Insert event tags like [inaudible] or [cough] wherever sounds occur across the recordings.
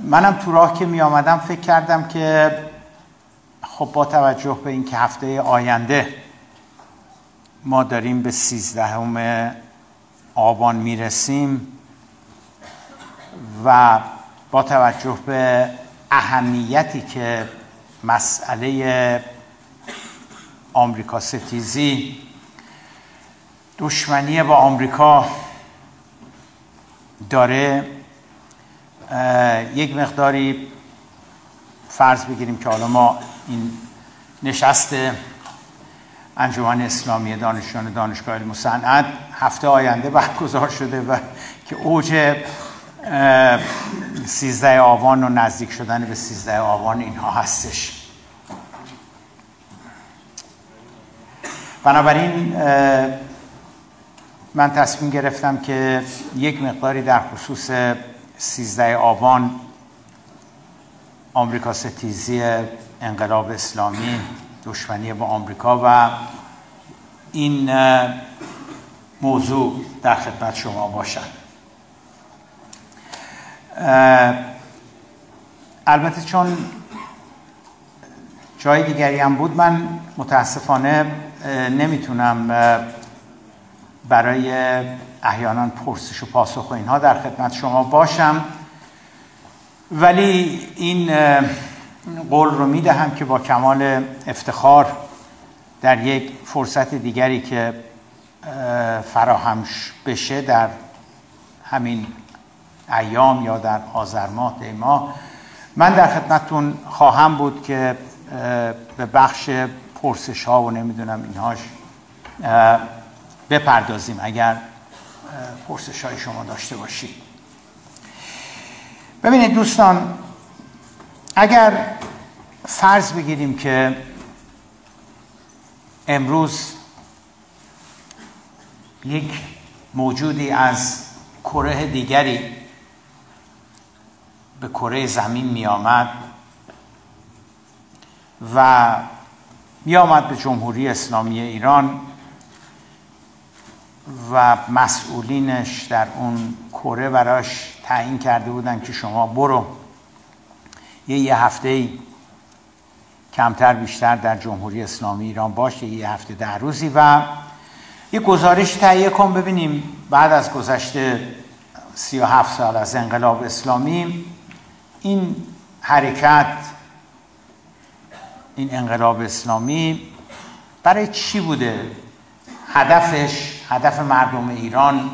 منم تو راه که می آمدم فکر کردم که خب با توجه به اینکه هفته آینده ما داریم به سیزدهم آبان می‌رسیم و با توجه به اهمیتی که مسئله آمریکا ستیزی دشمنی با آمریکا داره یک مقداری فرض بگیریم که حالا ما این نشست انجمن اسلامی دانشجویان دانشگاه علم هفته آینده برگزار شده و که اوج سیزده آبان و نزدیک شدن به سیزده آبان اینها هستش. بنابراین من تصمیم گرفتم که یک مقداری در خصوص سیزده آبان آمریکا ستیزی انقلاب اسلامی دشمنی با آمریکا و این موضوع در خدمت شما باشد. البته چون جای دیگری هم بود من متاسفانه نمی‌تونم برای احیانا پرسش و پاسخ و اینها در خدمت شما باشم. ولی این قول رو می‌دهم که با کمال افتخار در یک فرصت دیگری که فراهم بشه در همین ایام یا در آذر ماه ماه من در خدمتتون خواهم بود که به بخش پرسش ها و نمی‌دونم اینهاش بپردازیم. اگر پرسش های شما داشته باشید. ببینید دوستان اگر فرض بگیریم که امروز یک موجودی از کره دیگری به کره زمین می آمد و می آمد به جمهوری اسلامی ایران و مسئولینش در اون کره براش تعیین کرده بودن که شما برو. یه یه هفته کمتر بیشتر در جمهوری اسلامی ایران باشه یه هفته در روزی و یه گزارش تهیه کن ببینیم. بعد از گذشته سی و هفت سال از انقلاب اسلامی این حرکت این انقلاب اسلامی برای چی بوده؟ هدفش هدف مردم ایران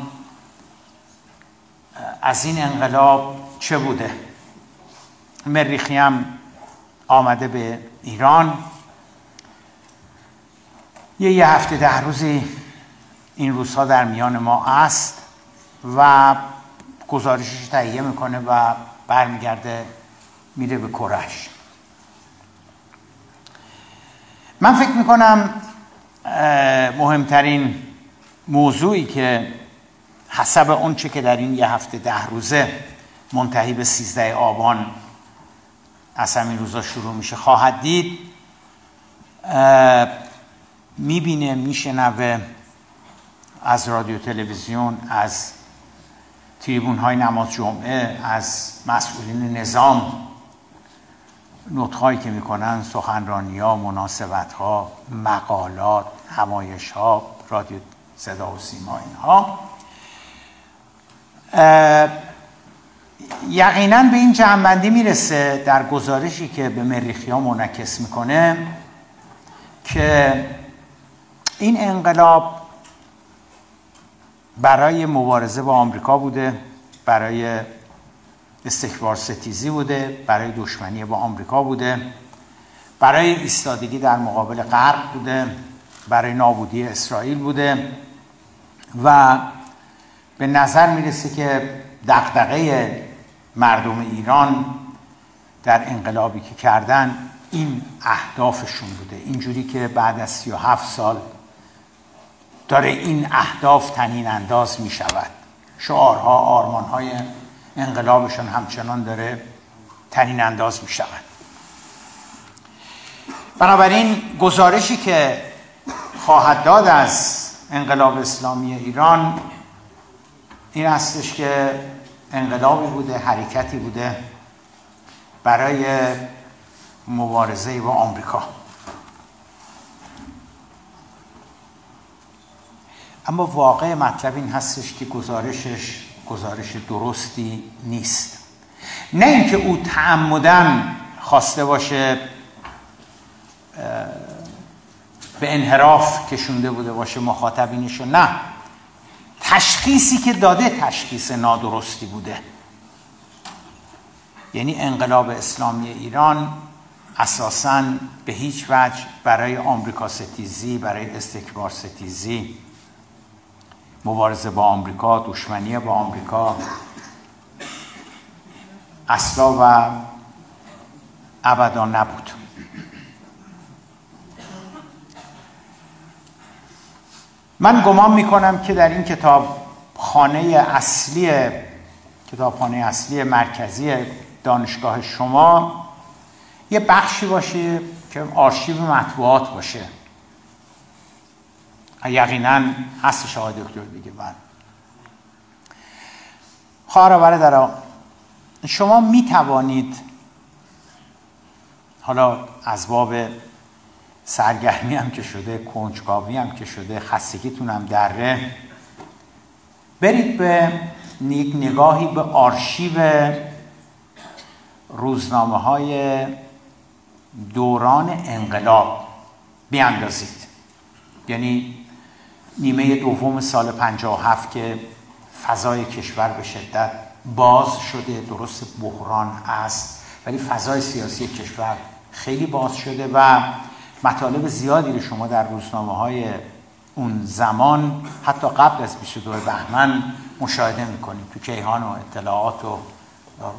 از این انقلاب چه بوده؟ مریخی هم آمده به ایران. یه یه هفته ده روزی این روزها در میان ما است و گزارشش تهیه می‌کنه و برمیگرده میره به کرش من فکر می‌کنم مهمترین موضوعی که حسب اون چه که در این یه هفته ده روزه منتهی به سیزده آبان از همین روزا شروع میشه خواهد دید می‌بینه میشنوه از رادیو تلویزیون از تریبون های نماز جمعه از مسئولین نظام نطخهایی که می‌کنن سخنرانی ها مناسبت ها مقالات همایش ها رادیو صدا و سیما اینها. یقینا به این جنبندی می‌رسه در گزارشی که به مریخی ها منعکس می‌کنه که این انقلاب برای مبارزه با آمریکا بوده برای استکبار ستیزی بوده برای دشمنی با آمریکا بوده برای ایستادگی در مقابل غرب بوده برای نابودی اسرائیل بوده. و به نظر می‌رسه که دقدقه مردم ایران در انقلابی که کردن این اهدافشون بوده. اینجوری که بعد از 37 سال داره این اهداف تنین انداز می شود شعارها آرمانهای انقلابشون همچنان داره تنین انداز می شود بنابراین گزارشی که خواهد داد از انقلاب اسلامی ایران. این هستش که انقلابی بوده حرکتی بوده برای مبارزه با آمریکا. اما واقع مطلب این هستش که گزارشش گزارش درستی نیست. نه اینکه او تعمدن خواسته باشه به انحراف کشونده بوده باشه مخاطبینشو نه. تشخیصی که داده تشخیص نادرستی بوده. یعنی انقلاب اسلامی ایران اساسا به هیچ وجه برای آمریکا ستیزی برای استکبار ستیزی. مبارزه با آمریکا دشمنی با آمریکا. اصلا و ابدا نبود. من گمان می‌کنم که در این کتاب خانه اصلی کتابخانه اصلی مرکزی دانشگاه شما یه بخشی باشه که آرشیو مطبوعات باشه. یقینا هستش آقای دکتر دیگه بله. خواهر در شما می توانید حالا از باب سرگرمی هم که شده کنجکاوی هم که شده خستگیتون هم دره. برید به یک نگاهی به آرشیو روزنامه های دوران انقلاب بیاندازید. یعنی نیمه دوم سال 57 که فضای کشور به شدت باز شده درست بحران است ولی فضای سیاسی کشور خیلی باز شده و مطالب زیادی رو شما در روزنامه های اون زمان حتی قبل از 22 بهمن مشاهده می‌کنید تو کیهان و اطلاعات و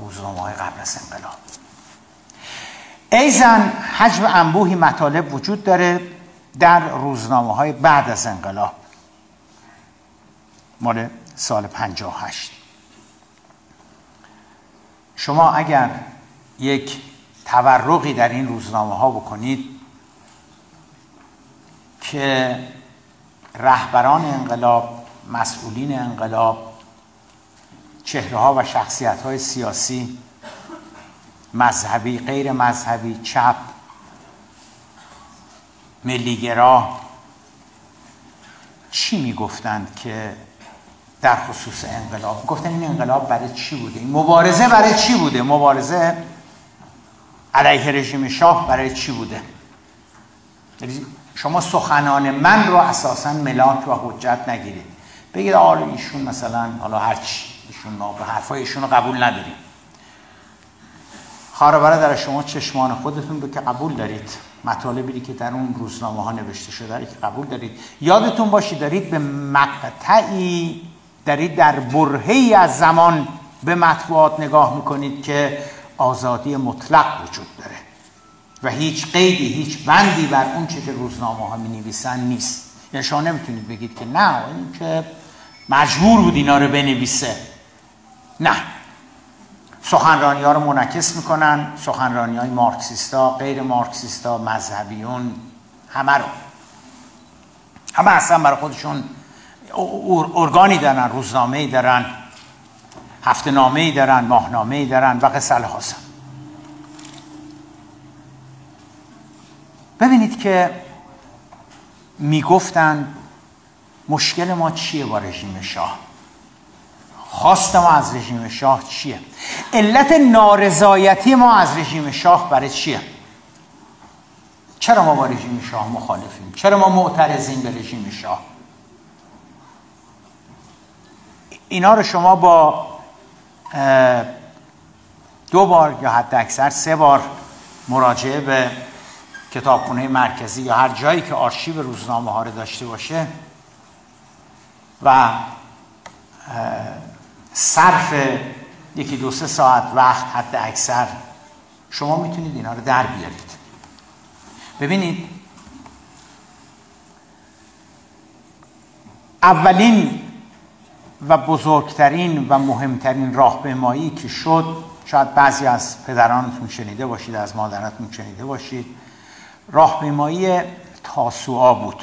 روزنامه های قبل از انقلاب. ایزن حجم انبوهی مطالب وجود داره در روزنامه های بعد از انقلاب. مال سال 58 شما اگر یک تورقی در این روزنامه ها بکنید که رهبران انقلاب مسئولین انقلاب چهره ها و شخصیت های سیاسی مذهبی غیر مذهبی چپ ملیگرا چی می‌گفتند که در خصوص انقلاب؟ گفتن این انقلاب برای چی بوده؟ این مبارزه برای چی بوده؟ مبارزه علیه رژیم شاه برای چی بوده؟ یعنی شما سخنان من رو اساسا ملاک و حجت نگیرید. بگید آره ایشون مثلا حالا هرچی ایشون ما به حرفای ایشون رو قبول نداریم. خواهر در شما چشمان خودتون به که قبول دارید. مطالبی که در اون روزنامه ها نوشته شده که قبول دارید. یادتون باشید دارید به مقطعی دارید در برهی از زمان به مطبوعات نگاه می‌کنید که آزادی مطلق وجود داره. و هیچ قیدی هیچ بندی بر اون چه که روزنامه ها می نویسن نیست. یعنی شما نمی‌تونید بگید که نه این که مجبور بود اینا رو بنویسه. نه. سخنرانی ها رو منعکس می‌کنن. سخنرانی های مارکسیستا غیر مارکسیستا مذهبیون همه رو. همه اصلا برای خودشون ارگانی دارن روزنامه ای دارن هفته نامه ای دارن ماهنامه ای دارن و قصه حاصل ببینید که می‌گفتن مشکل ما چیه با رژیم شاه؟ خواست ما از رژیم شاه چیه؟ علت نارضایتی ما از رژیم شاه برای چیه؟ چرا ما با رژیم شاه مخالفیم؟ چرا ما معترضیم به رژیم شاه؟ اینا رو شما با دو بار یا حتی اکثر سه بار مراجعه به کتابخونه مرکزی یا هر جایی که آرشیو روزنامه ها رو داشته باشه و صرف یکی دو سه ساعت وقت حد اکثر شما می‌تونید اینا رو در بیارید. ببینید اولین و بزرگترین و مهمترین راهپیمایی که شد شاید بعضی از پدرانتون شنیده باشید از مادراتون شنیده باشید راهپیمایی تاسوعا بود.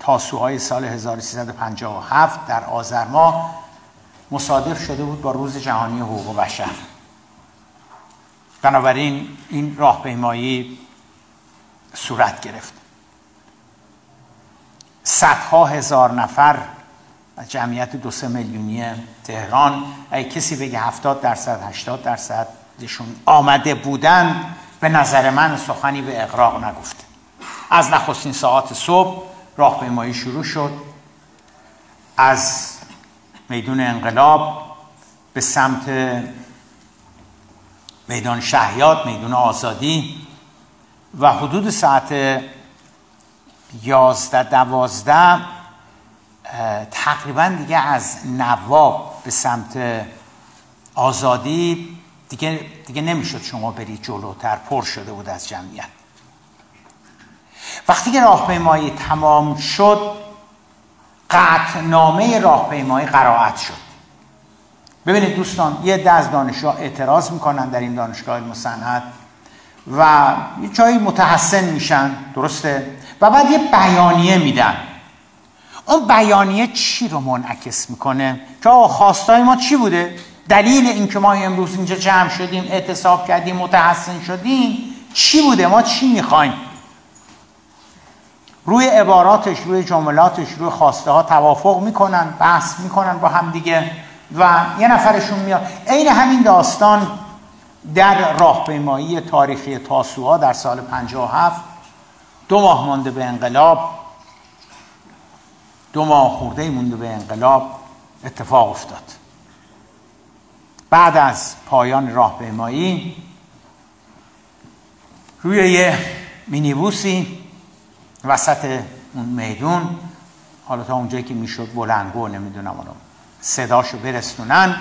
تاسوعای سال 1357 در آذر ماه مصادف شده بود با روز جهانی حقوق بشر. بنابراین این راهپیمایی صورت گرفت. صدها هزار نفر از جمعیت دو سه میلیونی تهران اگه کسی بگه هفتاد درصد هشتاد درصدشون آمده بودن به نظر من سخنی به اقراق نگفته از نخستین ساعت صبح راهپیمایی شروع شد. از میدون انقلاب به سمت میدان شهیات میدون آزادی و حدود ساعت یازده دوازده تقریبا دیگه از نواب به سمت آزادی دیگه, دیگه نمی‌شد شما برید جلوتر پر شده بود از جمعیت. وقتی که راهپیمایی تمام شد قطعنامه راهپیمایی قرائت شد. ببینید دوستان یه از دانشگاه اعتراض می‌کنن در این دانشگاه مصنعت و یه جایی متحسن میشن درسته؟ و بعد یه بیانیه میدن. اون بیانیه چی رو منعکس می‌کنه؟ که آقا خواستای ما چی بوده؟ دلیل اینکه ما امروز اینجا جمع شدیم اعتصاب کردیم متحسن شدیم چی بوده؟ ما چی می‌خوایم؟ روی عباراتش روی جملاتش روی خواسته ها توافق می‌کنن بحث می‌کنن با هم دیگه و یه نفرشون میاد. عین همین داستان در راهپیمایی تاریخی تاسوعا در سال 57 دو ماه مانده به انقلاب دو ماه خورده مونده به انقلاب اتفاق افتاد. بعد از پایان راهپیمایی روی یه مینیبوسی وسط اون میدون حالا تا اونجایی که می‌شد بلنگو نمی‌دونم اونو صداشو برسونن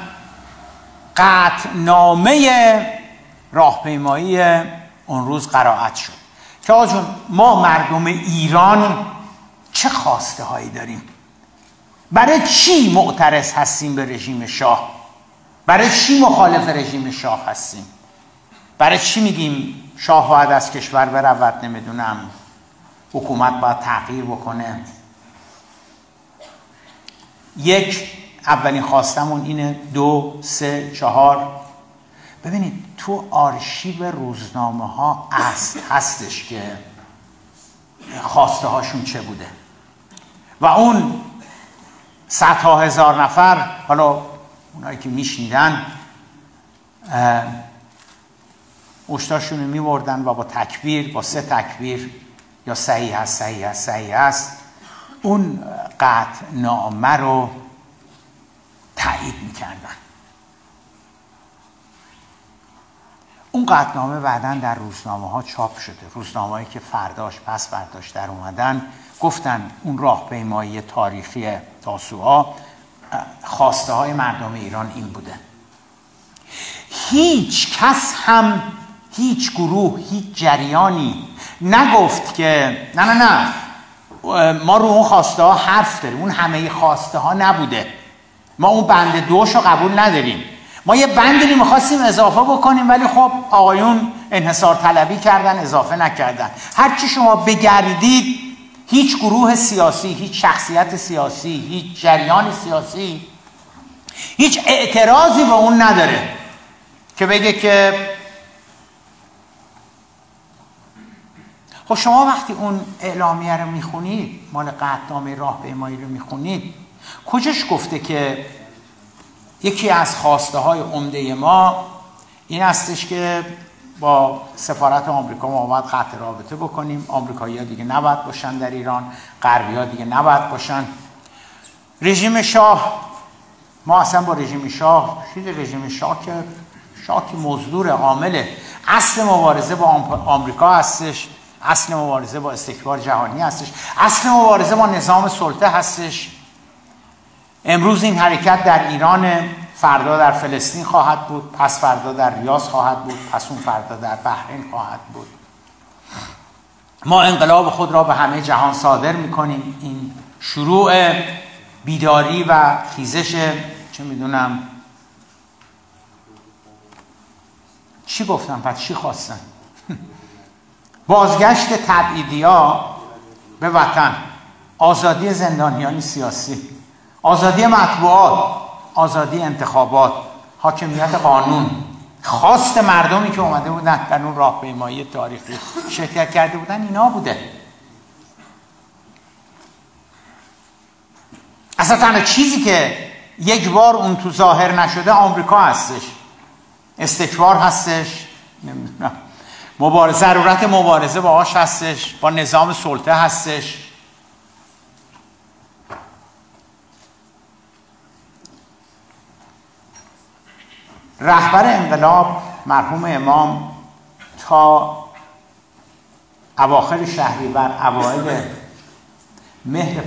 قطنامه راهپیمایی اون روز قرائت شد. که آجون ما مردم ایران چه خواسته هایی داریم؟ برای چی معترض هستیم به رژیم شاه؟ برای چی مخالف رژیم شاه هستیم؟ برای چی میگیم شاه باید از کشور برود؟ نمی‌دونم. حکومت باید تغییر بکنه. یک اولین خواستمون اینه. دو سه چهار. ببینید تو آرشیو روزنامه ها است هستش که خواسته هاشون چه بوده؟ و اون صدها هزار نفر حالا اونایی که میشنیدن اشتاشون رو میبردن و با تکبیر با سه تکبیر یا صحیح هست صحیح هست صحیح هست اون قطع نامه رو تایید می‌کردن. اون قطنامه بعدا در روزنامه ها چاپ شده. روزنامه هایی که فرداش پس فرداش در اومدن گفتن اون راهپیمایی تاریخی تاسوعا خواسته های مردم ایران این بوده. هیچ کس هم هیچ گروه هیچ جریانی نگفت که نه نه نه ما رو اون خواسته ها حرف داریم اون همه خواسته ها نبوده. ما اون بند دوش رو قبول نداریم. ما یه بندی می‌خواستیم اضافه بکنیم ولی خب آقایون انحصار طلبی کردن اضافه نکردن. هرچی شما بگردید هیچ گروه سیاسی هیچ شخصیت سیاسی هیچ جریان سیاسی هیچ اعتراضی به اون نداره که بگه که خب شما وقتی اون اعلامیه رو می‌خونید مال قطنامه راهپیمایی رو می‌خونید کجاش گفته که یکی از خواسته های عمده ما این هستش که با سفارت آمریکا ما باید قطع رابطه بکنیم. آمریکایی ها دیگه نباید باشن در ایران غربی ها دیگه نباید باشن. رژیم شاه ما اصلا با رژیم شاه چیز رژیم شاه که شاه که مزدور عامله. اصل مبارزه با آمریکا هستش. اصل مبارزه با استکبار جهانی هستش. اصل مبارزه با نظام سلطه هستش. امروز این حرکت در ایران فردا در فلسطین خواهد بود پس فردا در ریاض خواهد بود پس اون فردا در بحرین خواهد بود. ما انقلاب خود را به همه جهان صادر می‌کنیم. این شروع بیداری و خیزش چه می‌دونم چی گفتم؟ پس چی خواستن [laughs] بازگشت تبعیدیا به وطن. آزادی زندانیان سیاسی. آزادی مطبوعات. آزادی انتخابات حاکمیت قانون. خواست مردمی که اومده بودن در اون راهپیمایی تاریخی شرکت کرده بودن اینا بوده. اصلا تنها چیزی که یک بار اون تو ظاهر نشده آمریکا هستش. استکبار هستش نمی‌دونم. مبارزه ضرورت مبارزه باهاش هستش با نظام سلطه هستش. رهبر انقلاب مرحوم امام تا اواخر شهریور اوایل مهر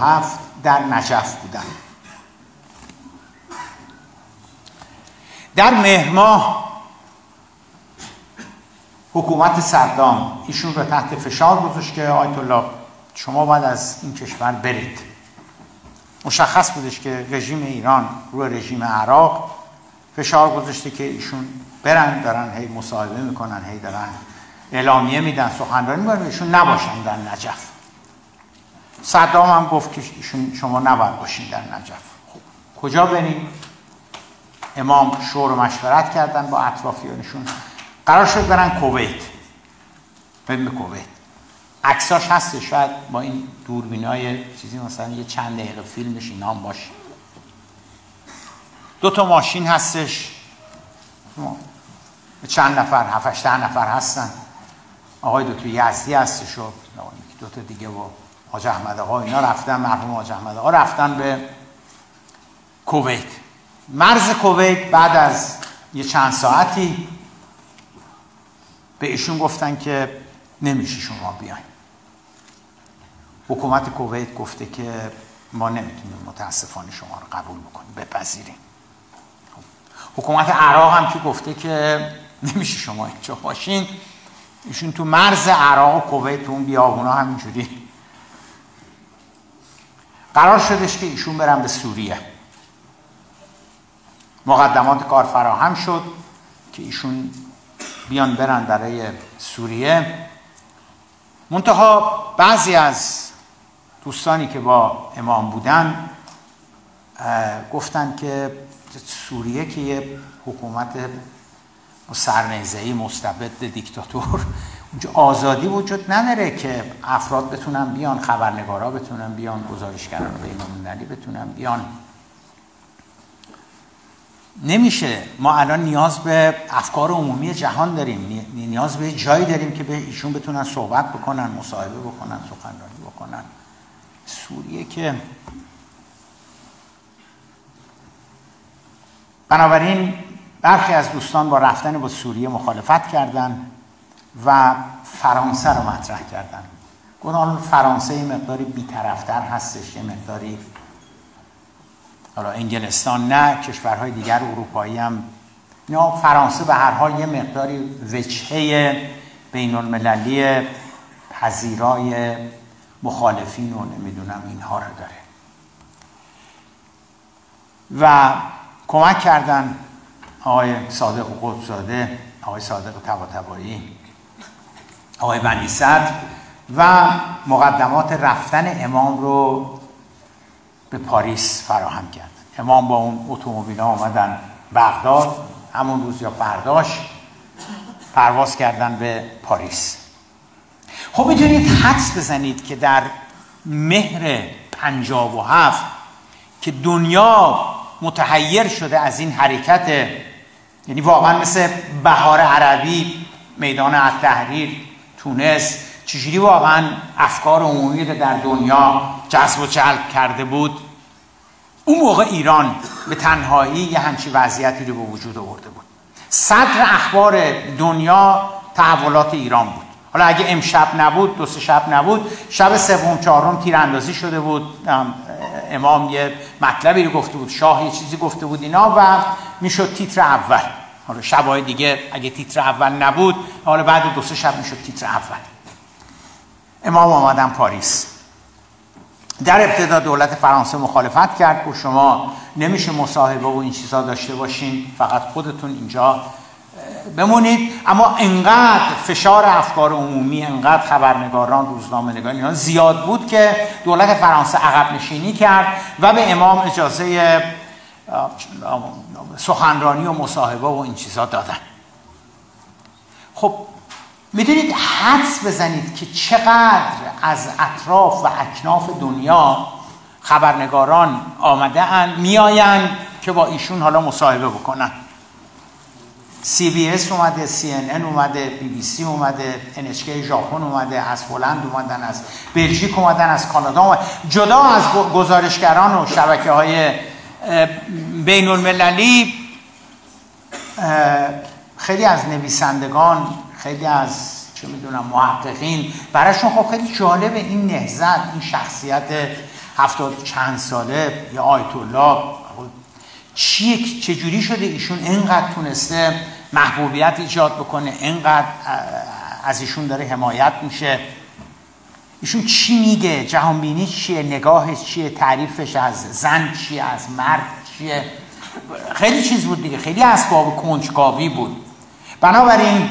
هفت در نجف بودن در مهر ماه حکومت صدام ایشون رو تحت فشار گذاشت که آیت الله شما باید از این کشور برید. مشخص بودش که رژیم ایران روی رژیم عراق فشار گذاشته که ایشون برن دارن هی مصاحبه می‌کنن هی دارن اعلامیه میدن سخنرانی می‌کنن ایشون نباشن در نجف. صدام هم گفت که ایشون شما نباید باشین در نجف. خب کجا بریم امام شور و مشورت کردن با اطرافیانشون. قرار شد برن کویت. بریم کویت. عکساش هست شاید با این دوربینای چیزی مثلا یه چند دقیقه فیلمش اینا هم باشه. دو تا ماشین هستش. چند نفر هفتش ده نفر هستن. آقای دکتر یزدی هستش و دو تا دیگه با حاج احمد آقا اینا رفتن مرحوم حاج احمد آقا رفتن به کویت. مرز کویت بعد از یه چند ساعتی به ایشون گفتن که نمیشه شما بیاین. حکومت کویت گفته که ما نمی‌تونیم متاسفانه شما رو قبول بکنیم بپذیریم. حکومت عراق هم که گفته که نمیشه شما اینجا باشین. ایشون تو مرز عراق و کویت اون بیابونا همینجوری. قرار شدش که ایشون برن به سوریه. مقدمات کار فراهم شد که ایشون بیان برن برای سوریه. منتها بعضی از دوستانی که با امام بودن گفتن که سوریه که یه حکومت سرنیزهی مستبد دیکتاتور. اونجا آزادی وجود نداره که افراد بتونن بیان خبرنگارا بتونن بیان گزارشگران بین المللی بتونن بیان. نمیشه. ما الان نیاز به افکار عمومی جهان داریم. نیاز به جایی داریم که به ایشون بتونن صحبت بکنن مصاحبه بکنن سخنرانی بکنن. سوریه که بنابراین برخی از دوستان با رفتن با سوریه مخالفت کردند و فرانسه رو مطرح کردن. گفتن فرانسه مقداری بیطرفتر هستش یه مقداری حالا انگلستان نه کشورهای دیگر اروپایی هم نه. فرانسه به هر حال یه مقداری وجهه بین المللی پذیرای مخالفین و نمی‌دونم اینها رو داره. و کمک کردن آقای صادق قطبزاده آقای صادق تباتبایی آقای بنی و مقدمات رفتن امام رو به پاریس فراهم کرد امام با اون اتومبیل آمدن بغداد همون روز یا فرداش پرواز کردن به پاریس. خب می‌تونید حدس بزنید که در مهر پنجاب و هفت که دنیا متحیر شده از این حرکت یعنی واقعا مثل بهار عربی میدان التحریر تونس چجوری واقعا افکار عمومی در دنیا جذب و جلب کرده بود. اون موقع ایران به تنهایی یه همچی وضعیتی رو به وجود آورده بود. صدر اخبار دنیا تحولات ایران بود. حالا اگه امشب نبود دو سه شب نبود شب سوم چهارم تیراندازی شده بود. امام یه مطلبی رو گفته بود شاه یه چیزی گفته بود اینا و می‌شد تیتر اول. حالا شبهای دیگه اگه تیتر اول نبود حالا بعد دو سه شب می‌شد تیتر اول. امام آمدن پاریس. در ابتدا دولت فرانسه مخالفت کرد و شما نمیشه مصاحبه و این چیزا داشته باشین فقط خودتون اینجا بمونید. اما انقدر فشار افکار عمومی انقدر خبرنگاران روزنامه نگاران اینا زیاد بود که دولت فرانسه عقب نشینی کرد و به امام اجازه سخنرانی و مصاحبه و این چیزا دادن. خب می‌دونید حدس بزنید که چقدر از اطراف و اکناف دنیا خبرنگاران آمده ان میآیند که با ایشون حالا مصاحبه بکنن. سی بی اس اومده سی ان ان اومده بی بی سی اومده NHK ژاپن اومده از هلند اومدن از بلژیک اومدن از کانادا اومدن. جدا از گزارشگران و شبکه های بین المللی خیلی از نویسندگان خیلی از چه می‌دونم محققین براشون خب خیلی جالب این نهزت این شخصیت هفتاد چند ساله یا آیت الله. چی چجوری شده؟ ایشون اینقدر تونسته محبوبیت ایجاد بکنه. اینقدر از ایشون داره حمایت میشه. ایشون چی میگه؟ جهانبینی چیه؟ نگاهش چیه؟ تعریفش از زن چیه؟ از مرد چیه؟ خیلی چیز بود دیگه. خیلی اسباب کنجکاوی بود. بنابراین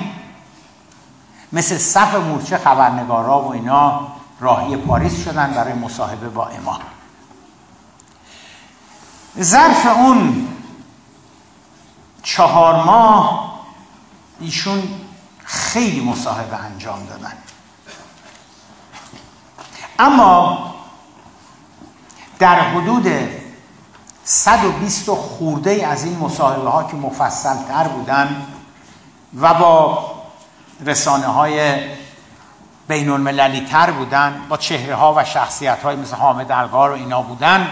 مثل صف مورچه خبرنگارا و اینا راهی پاریس شدن برای مصاحبه با امام. ظرف اون چهار ماه ایشون خیلی مصاحبه انجام دادن. اما در حدود 120 خورده از این مصاحبه ها که مفصل تر بودن و با رسانه های بین المللی تر بودن با چهره ها و شخصیت های مثل حامد الگار و اینا بودن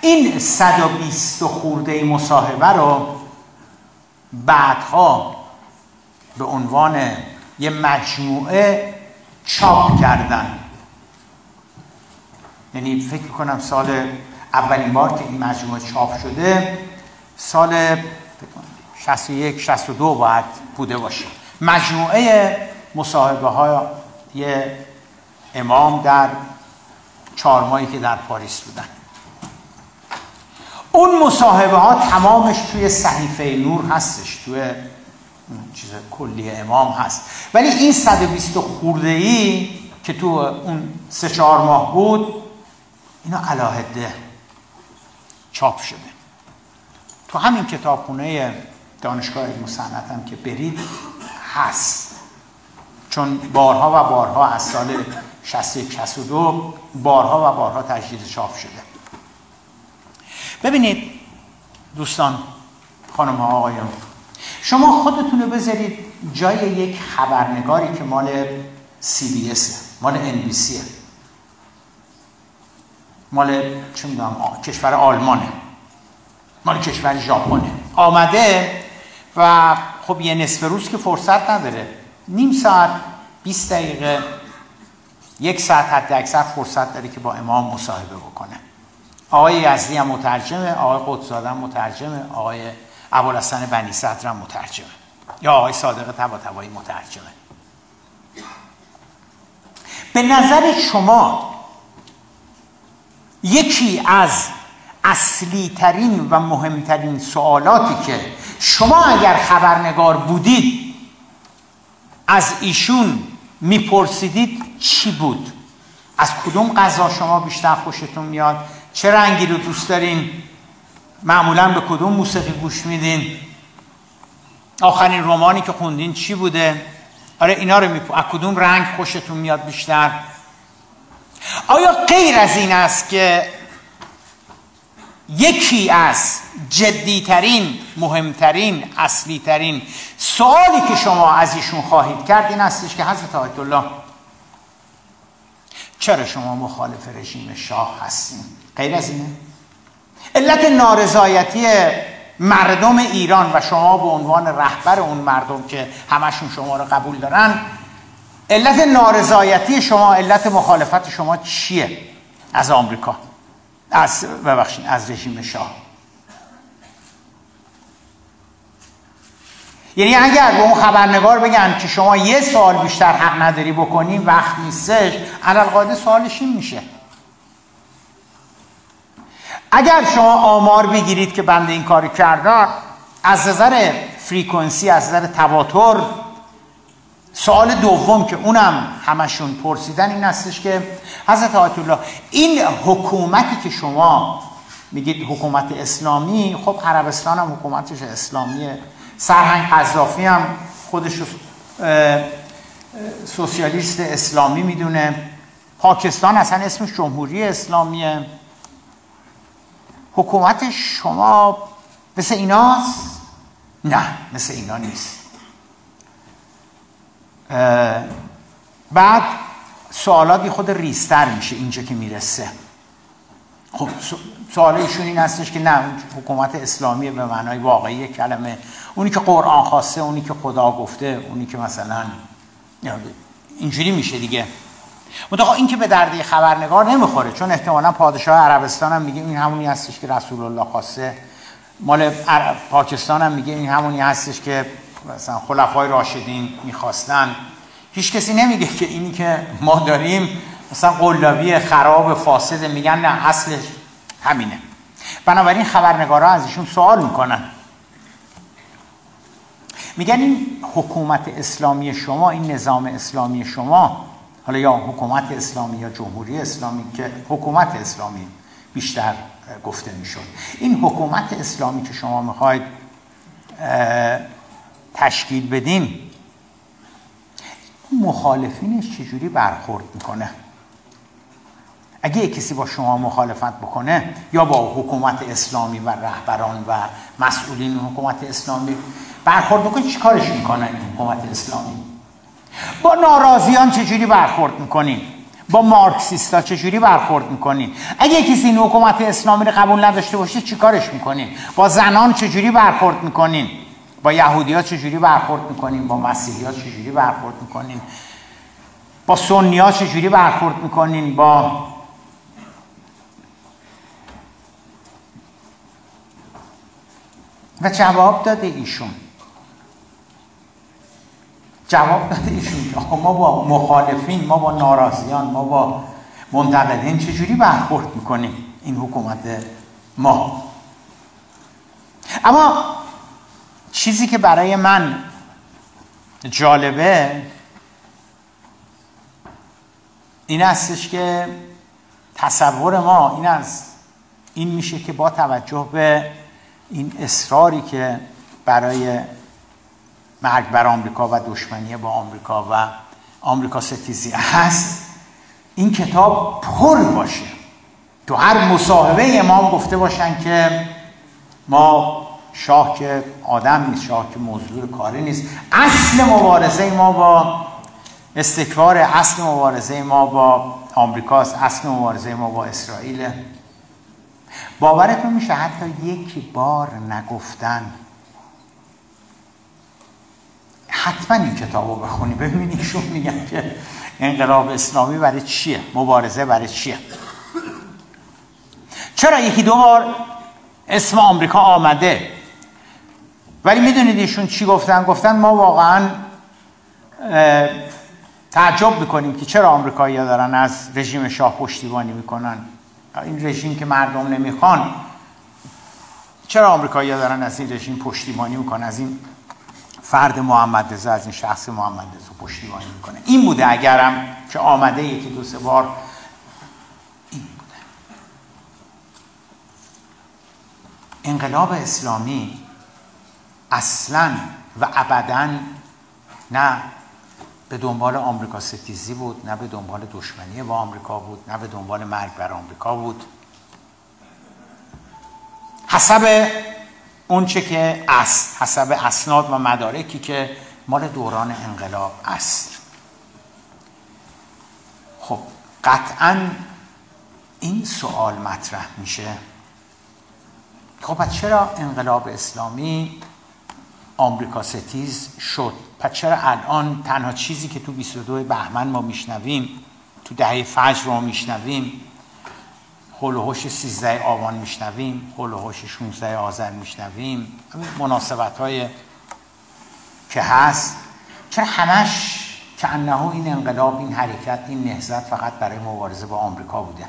این 120 خورده مصاحبه رو بعدها به عنوان یه مجموعه چاپ کردن. یعنی فکر کنم سال اولین بار که این مجموعه چاپ شده سال 61 62 باید بوده باشه. مجموعه مصاحبه های امام در چهار که در پاریس بودن. اون مصاحبه ها تمامش توی صحیفه نور هستش توی چیز کلی امام هست. ولی این 120 خورده ای که تو اون سه چهار ماه بود اینا علاهده چاپ شده. تو همین کتابخونه دانشگاه علم هم که برید هست. چون بارها و بارها از سال 61 62 بارها و بارها تجدید چاپ شده. ببینید دوستان خانم ها آقایان شما خودتون رو بذارید جای یک خبرنگاری که مال سی بی مال ان بی مال چه می‌دونم کشور آلمانه مال کشور ژاپنه آمده و خب یه نصف روز که فرصت نداره. نیم ساعت 20 دقیقه یک ساعت حد اکثر فرصت داره که با امام مصاحبه بکنه. آقای یزدی هم مترجمه آقای قدساده هم مترجمه آقای ابوالحسن بنی صدر هم مترجمه. یا آقای صادق تبا تبایی مترجمه. به نظر شما یکی از اصلی ترین و مهمترین سوالاتی که شما اگر خبرنگار بودید از ایشون میپرسیدید چی بود؟ از کدوم غذا شما بیشتر خوشتون میاد؟ چه رنگی رو دوست دارین؟ معمولا به کدوم موسیقی گوش میدین؟ آخرین رومانی که خوندین چی بوده؟ آره اینا رو میپو از کدوم رنگ خوشتون میاد بیشتر؟ آیا غیر از این است که یکی از جدیترین مهمترین اصلیترین سوالی که شما از ایشون خواهید کرد این استش که حضرت آیت الله چرا شما مخالف رژیم شاه هستین؟ غیر از اینه؟ علت نارضایتی مردم ایران و شما به عنوان رهبر اون مردم که همشون شما رو قبول دارن علت نارضایتی شما علت مخالفت شما چیه؟ از آمریکا. از ببخشید از رژیم شاه. یعنی اگر به اون خبرنگار بگن که شما یه سال بیشتر حق نداری بکنی وقت نیستش. علالقاده سوالش این میشه. اگر شما آمار بگیرید که بنده این کاری کردن از نظر فریکونسی از نظر تواتر سوال دوم که اونم همشون پرسیدن این هستش که حضرت آیت الله این حکومتی که شما میگید حکومت اسلامی خب عربستان هم حکومتش اسلامیه. سرهنگ قذافی هم خودش سوسیالیست اسلامی می‌دونه. پاکستان اصلا اسمش جمهوری اسلامیه. حکومت شما مثل ایناست؟ نه مثل اینا نیست. بعد سوالات خود ریستر میشه اینجا که می‌رسه. خب سوال ایشون این هستش که نه حکومت اسلامی به معنای واقعی کلمه. اونی که قرآن خواسته اونی که خدا گفته اونی که مثلا اینجوری میشه دیگه. متقا این که به درد خبرنگار نمی‌خوره چون احتمالا پادشاه عربستان هم میگه این همونی هستش که رسول الله خواسته. مال پاکستان هم میگه این همونی هستش که مثلا خلفای راشدین می‌خواستن. هیچ کسی نمیگه که اینی که ما داریم مثلا قلابی خراب فاسد میگن نه اصلش همینه. بنابراین خبرنگارا از ایشون سوال می‌کنن. میگن این حکومت اسلامی شما این نظام اسلامی شما حالا یا حکومت اسلامی یا جمهوری اسلامی که حکومت اسلامی بیشتر گفته می‌شد. این حکومت اسلامی که شما می‌خواید تشکیل بدین مخالفینش چجوری برخورد می‌کنه؟ اگه کسی با شما مخالفت بکنه یا با حکومت اسلامی و رهبران و مسئولین حکومت اسلامی برخورد بکنه چی کارش می‌کنه این حکومت اسلامی؟ با ناراضیان چجوری برخورد می‌کنین با مارکسیستا چجوری برخورد می‌کنین اگه کسی این حکومت اسلامی رو قبول نداشته باشه چیکارش می‌کنین با زنان چجوری برخورد می‌کنین با یهودی ها چجوری برخورد می‌کنین با مسیحی ها چجوری برخورد می‌کنین با سنی ها چجوری برخورد می‌کنین با و جواب داده ایشون. جواب داده ایشون ما با مخالفین ما با ناراضیان ما با منتقدین چجوری برخورد می‌کنیم این حکومت ما؟ اما چیزی که برای من جالبه این هستش که تصور ما این است این میشه که با توجه به این اصراری که برای مرگ بر آمریکا و دشمنی با آمریکا و آمریکا ستیزی هست این کتاب پر باشه. تو هر مصاحبه امام گفته باشن که ما شاه که آدم نیست شاه که موضوع کاری نیست. اصل مبارزه ما با استکبار اصل مبارزه ما با آمریکاست. اصل مبارزه ما با اسرائیل. باورتون میشه حتی یک بار نگفتن. حتما این کتاب رو بخونی. ببینید ایشون میگن که انقلاب اسلامی برای چیه؟ مبارزه برای چیه؟ چرا یکی دو بار اسم آمریکا آمده؟ ولی می‌دونید ایشون چی گفتن؟ گفتن ما واقعا تعجب می‌کنیم که چرا آمریکایی دارن از رژیم شاه پشتیبانی می‌کنن. این رژیم که مردم نمی‌خوان. چرا آمریکایی دارن از این رژیم پشتیبانی می‌کنن؟ از این فرد محمد رضا از این شخص محمد رضا پشتیبانی می‌کنه. این بوده اگرم که آمده یکی دو سه بار. این بوده انقلاب اسلامی اصلا و ابدا نه به دنبال آمریکا ستیزی بود نه به دنبال دشمنی با آمریکا بود نه به دنبال مرگ بر آمریکا بود. حسب اونچه که است حسب اسناد و مدارکی که مال دوران انقلاب است. خب قطعا این سوال مطرح میشه. خب چرا انقلاب اسلامی آمریکا ستیز شد. پس چرا الان تنها چیزی که تو 22 بهمن ما میشنویم تو دهه فجر ما میشنویم هلوهوش 13 آبان میشنویم هلوهوش 16 آذر میشنویم مناسبت های که هست چرا همش که انه این انقلاب این حرکت این نهزت فقط برای مبارزه با آمریکا بوده.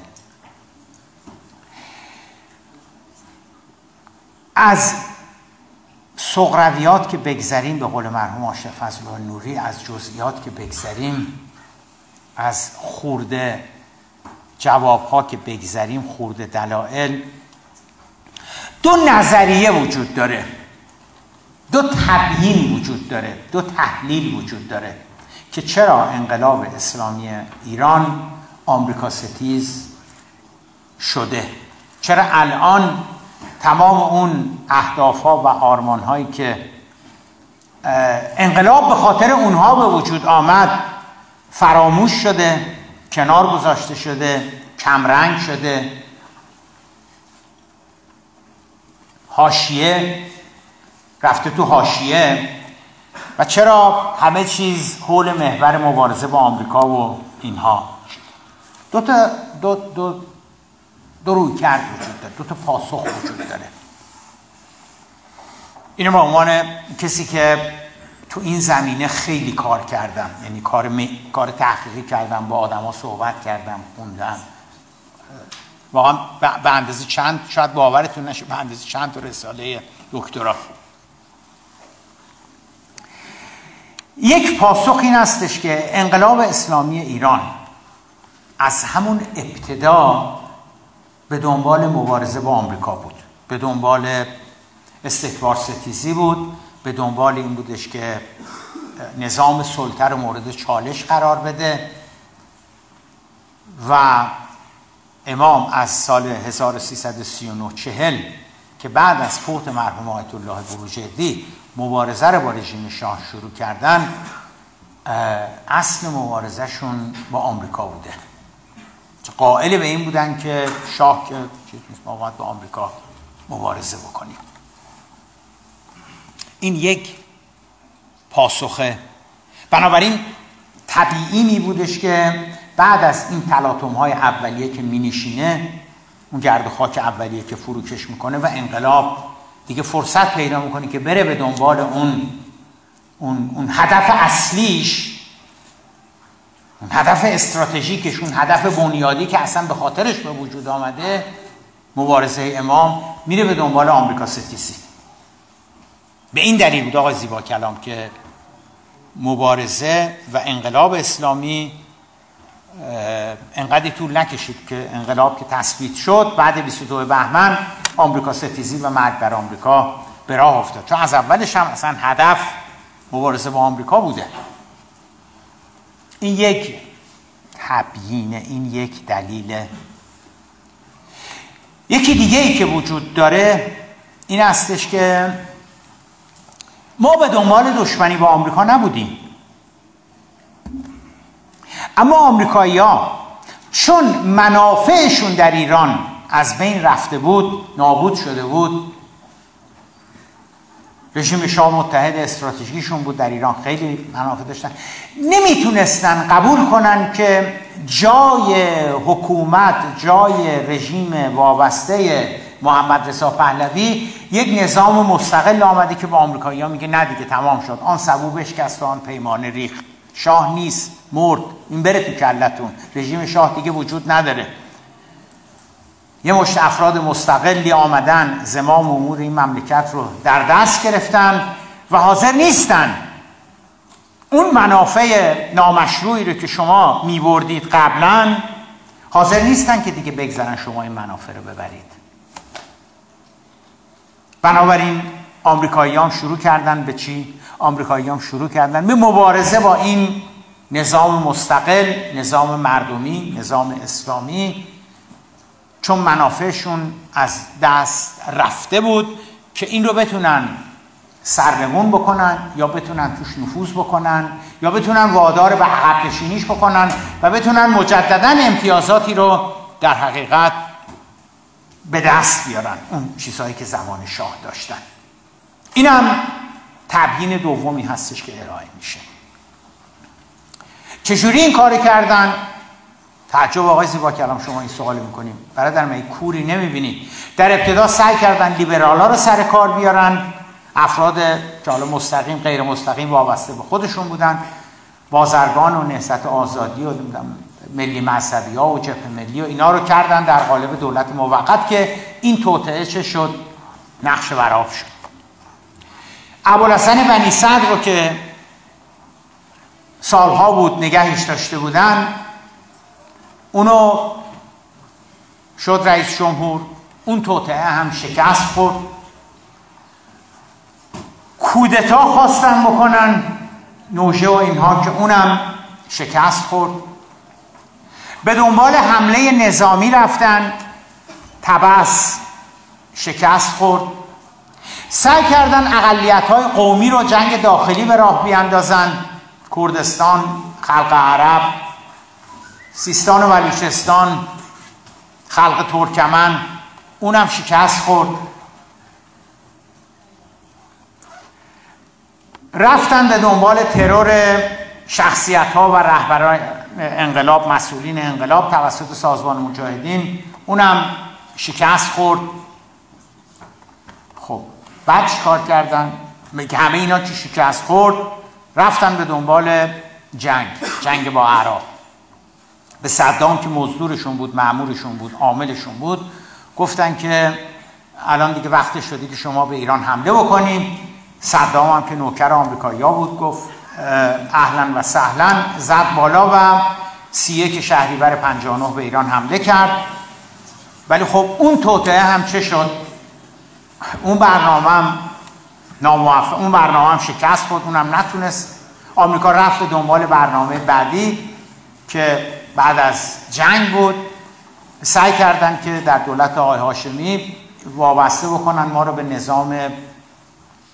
از سقرویات که بگذریم به قول مرحوم آشف فضل نوری از جزئیات که بگذریم از خورده جواب ها که بگذریم خورده دلائل دو نظریه وجود داره. دو تبیین وجود داره دو تحلیل وجود داره که چرا انقلاب اسلامی ایران آمریکا ستیز شده؟ چرا الان تمام اون اهداف ها و آرمان هایی که انقلاب به خاطر اونها به وجود آمد فراموش شده کنار گذاشته شده کمرنگ شده. هاشیه رفته تو هاشیه و چرا همه چیز حول محور مبارزه با آمریکا و اینها؟ دو تا دو, دو, دو روی کرد وجود داره دو تا پاسخ وجود داره. اینو به عنوان کسی که تو این زمینه خیلی کار کردم یعنی کار, کار تحقیقی کردم با آدما صحبت کردم خوندم. واقعا به اندازه چند شاید باورتون نشه به اندازه چند تا رساله دکترا. یک پاسخ این هستش که انقلاب اسلامی ایران از همون ابتدا به دنبال مبارزه با آمریکا بود. به دنبال استکبار ستیزی بود. به دنبال این بودش که نظام سلطه رو مورد چالش قرار بده و امام از سال 1339 چهل که بعد از فوت مرحوم آیت الله بروجردی مبارزه رو با رژیم شاه شروع کردن اصل مبارزهشون با آمریکا بوده. قائل به این بودن که شاه که چیز ما باید با آمریکا مبارزه بکنیم. این یک پاسخه. بنابراین طبیعی می بودش که بعد از این تلاطم های اولیه که می نشینه اون گرد خاک اولیه که فروکش می‌کنه و انقلاب دیگه فرصت پیدا می‌کنه که بره به دنبال اون اون, اون هدف اصلیش هدف استراتژیکش اون هدف بنیادی که اصلا به خاطرش به وجود آمده مبارزه امام میره به دنبال آمریکا ستیسی به این دلیل بود آقای زیبا کلام که مبارزه و انقلاب اسلامی انقدر طول نکشید که انقلاب که تثبیت شد بعد 22 بهمن آمریکا ستیزی و مرگ بر آمریکا به راه افتاد. چون از اولش هم اصلا هدف مبارزه با آمریکا بوده. این یک تبیینه این یک دلیل یکی دیگه ای که وجود داره این هستش که ما به دنبال دشمنی با آمریکا نبودیم. اما آمریکایی ها چون منافعشون در ایران از بین رفته بود نابود شده بود رژیم شاه متحد استراتژیشون بود در ایران. خیلی منافع داشتن. نمی‌تونستن قبول کنن که جای حکومت جای رژیم وابسته محمد رضا پهلوی یک نظام مستقل آمده که با آمریکایی ها میگه نه دیگه تمام شد. آن سبو بشکست آن پیمانه ریخ شاه نیست مرد. این بره تو کلتون. رژیم شاه دیگه وجود نداره. یه مشت افراد مستقلی آمدن زمام امور این مملکت رو در دست گرفتن و حاضر نیستن اون منافع نامشروعی رو که شما میبردید قبلا حاضر نیستن که دیگه بگذارن شما این منافع رو ببرید بنابراین آمریکاییان شروع کردن به چی؟ آمریکاییان شروع کردن به مبارزه با این نظام مستقل نظام مردمی نظام اسلامی چون منافعشون از دست رفته بود که این رو بتونن سرنگون بکنن یا بتونن توش نفوذ بکنن یا بتونن وادار به عقب نشینیش بکنن و بتونن مجددا امتیازاتی رو در حقیقت به دست بیارن. اون چیزهایی که زمان شاه داشتن. اینم تبیین دومی هستش که ارائه میشه. چجوری این کار کردن؟ تعجب آقای زیبا کلام شما این سوال می‌کنیم. برادر من کوری نمی‌بینید. در ابتدا سعی کردن لیبرال ها رو سر کار بیارن. افراد حالا مستقیم غیر مستقیم وابسته به خودشون بودن. بازرگان و نهضت آزادی و ملی مذهبی ها و جبهه ملی و اینا رو کردن در قالب دولت موقت که این توطعه چه شد؟ نقش براف شد. ابوالحسن بنی صدر رو که سالها بود نگهش داشته بودن اونو شد رئیس جمهور اون توطعه هم شکست خورد. کودتا خواستن بکنن نوژه و اینها که اونم شکست خورد. به دنبال حمله نظامی رفتن تبس شکست خورد. سعی کردن اقلیت های قومی رو جنگ داخلی به راه بیاندازن کردستان خلق عرب. سیستان و بلوچستان خلق ترکمن اونم شکست خورد. رفتن به دنبال ترور شخصیت ها و رهبران انقلاب مسئولین انقلاب توسط سازمان مجاهدین اونم شکست خورد. خب بعد کار کردن؟ که همه اینا که شکست خورد؟ رفتن به دنبال جنگ جنگ با عراق. به صدام که مزدورشون بود معمورشون بود عاملشون بود گفتن که الان دیگه وقت شده که شما به ایران حمله بکنیم صدام هم که نوکر آمریکایی‌ها بود گفت اهلا و سهلا زد بالا و سی یک شهریور 59 به ایران حمله کرد. ولی خب اون توطعه هم چه شد؟ اون برنامه هم ناموفق اون برنامه هم شکست خود اونم نتونست. آمریکا رفت دنبال برنامه بعدی که بعد از جنگ بود سعی کردن که در دولت آقای هاشمی وابسته بکنن ما رو به نظام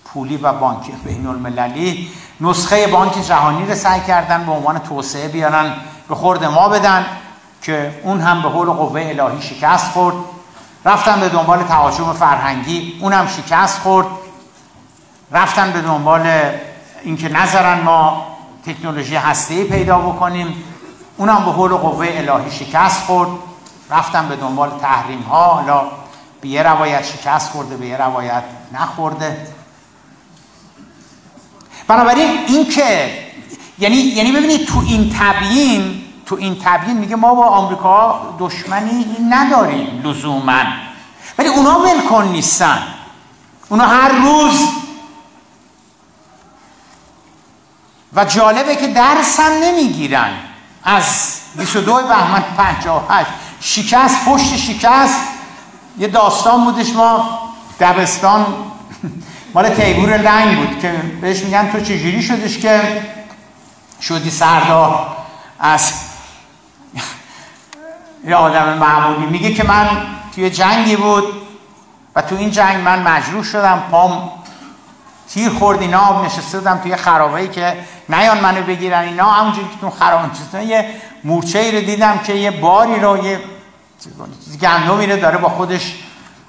پولی و بانکی بین المللی نسخه بانک جهانی رو سعی کردن به عنوان توسعه بیارن به خورد ما بدن که اون هم به حول قوه الهی شکست خورد. رفتن به دنبال تهاجم فرهنگی اونم شکست خورد. رفتن به دنبال اینکه نظرن ما تکنولوژی هسته پیدا بکنیم. اونم به حول قوه الهی شکست خورد. رفتن به دنبال تحریم ها حالا به یه روایت شکست خورده به یه روایت نخورده. بنابراین این که یعنی یعنی ببینید تو این تبیین تو این تبیین میگه ما با آمریکا دشمنی نداریم لزوما. ولی اونا ولکن نیستن. اونا هر روز و جالبه که درس هم نمی‌گیرن. از 22 بهمن 58 شکست پشت شکست. یه داستان بودش ما دبستان [laughs] مال تیبور لنگ بود که بهش میگن تو چجوری شدش که شدی سردار از [laughs] یه آدم معمولی. میگه که من توی جنگی بود و تو این جنگ من مجروح شدم. پام تیر خورد اینا نشسته بودم توی خرابه که نیان منو بگیرن اینا همونجوری که تو خرابه یه مورچه ای رو دیدم که یه باری رو یه گندمی رو داره با خودش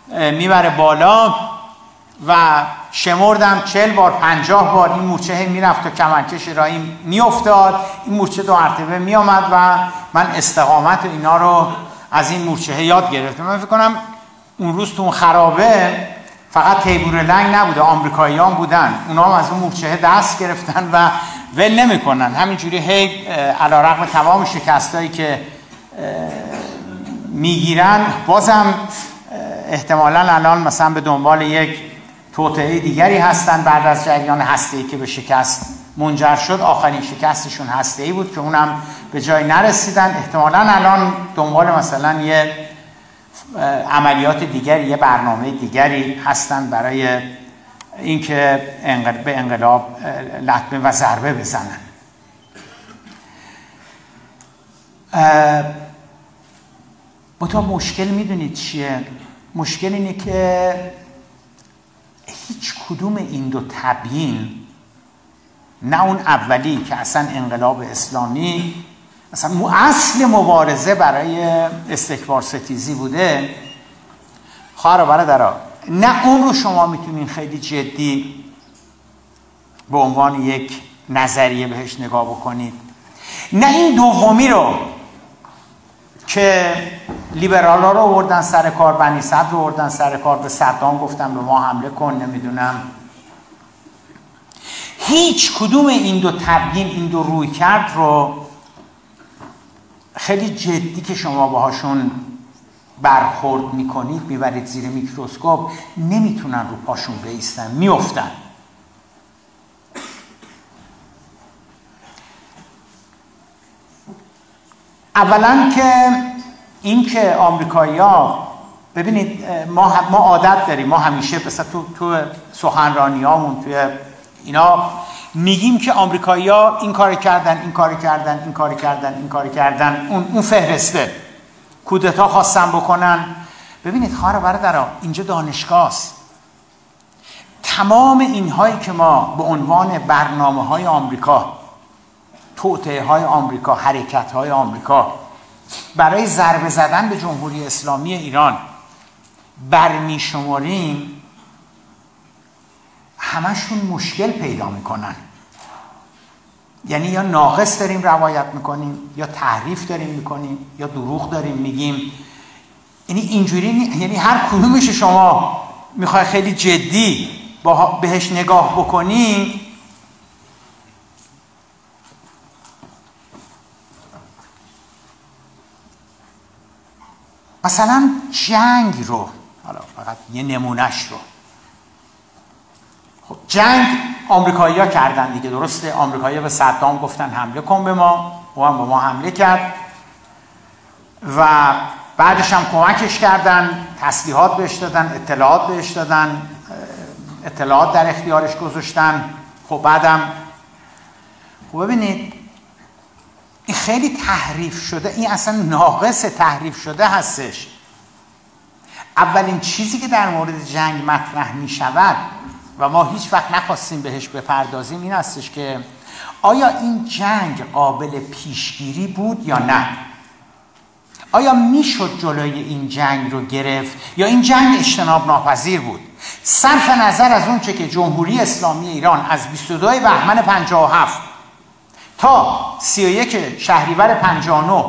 می‌بره بالا و شمردم چل بار پنجاه بار این مورچه می‌رفت و کمرکش رایی میافتاد. این مورچه دو مرتبه میامد و من استقامت اینا رو از این مورچه یاد گرفتم. من فکر کنم اون روز تو اون خرابه فقط تیبور لنگ نبوده آمریکاییان بودن. اونا هم از اون مورچه دست گرفتن و ول نمی‌کنن. همینجوری هی علیرغم تمام شکستایی که می‌گیرن بازم احتمالا الان مثلا به دنبال یک توطعه دیگری هستن بعد از جریان هسته‌ای که به شکست منجر شد. آخرین شکستشون هسته‌ای بود که اونم به جای نرسیدن. احتمالا الان دنبال مثلا یه عملیات دیگری یه برنامه دیگری هستن برای اینکه به انقلاب لطمه و ضربه بزنن. تا مشکل می‌دونید چیه؟ مشکل اینه که هیچ کدوم این دو تبیین نه اون اولی که اصلا انقلاب اسلامی مثلا اصل مبارزه برای استکبار ستیزی بوده. خواهر برادرها نه اون رو شما می‌تونین خیلی جدی به عنوان یک نظریه بهش نگاه بکنید. نه این دومی رو که لیبرال ها رو آوردن سر کار بنی صدر رو آوردن سر کار به صدام گفتن به ما حمله کن نمی‌دونم. هیچ کدوم این دو تبیین این دو روی کرد رو خیلی جدی که شما باهاشون برخورد می‌کنید می‌برید زیر میکروسکوپ نمی‌تونن رو پاشون بیستن میفتن اولا که اینکه آمریکایی‌ها ببینید ما ما عادت داریم ما همیشه مثلا تو تو سخنرانیامون توی اینا میگیم که آمریکایی‌ها این کار کردن این کار کردن این کار کردن این کار کردن. اون اون فهرسته. کودتا خواستن بکنن. ببینید خواهر برادران اینجا دانشگاه است. تمام اینهایی که ما به عنوان برنامه های آمریکا توطعه های آمریکا حرکت های آمریکا برای ضربه زدن به جمهوری اسلامی ایران برمی شماریم همشون مشکل پیدا می‌کنن. یعنی یا ناقص داریم روایت می‌کنیم یا تحریف داریم می‌کنیم یا دروغ داریم میگیم. یعنی اینجوری یعنی هر کدومش شما می‌خوای خیلی جدی بهش نگاه بکنی مثلا جنگ رو حالا فقط یه نمونهش رو. خب جنگ آمریکایی ها کردن دیگه درسته؟ آمریکایی به صدام گفتن حمله کن به ما. او هم به ما حمله کرد. و بعدش هم کمکش کردن تسلیحات بهش دادن اطلاعات بهش دادن اطلاعات در اختیارش گذاشتن. خب بعدم خب ببینید این خیلی تحریف شده این اصلا ناقص تحریف شده هستش. اولین چیزی که در مورد جنگ مطرح می شود و ما هیچ وقت نخواستیم بهش بپردازیم این هستش که آیا این جنگ قابل پیشگیری بود یا نه؟ آیا می‌شد جلوی این جنگ رو گرفت یا این جنگ اجتناب ناپذیر بود؟ صرف نظر از اونچه که جمهوری اسلامی ایران از 22 بهمن 57 تا 31 شهریور 59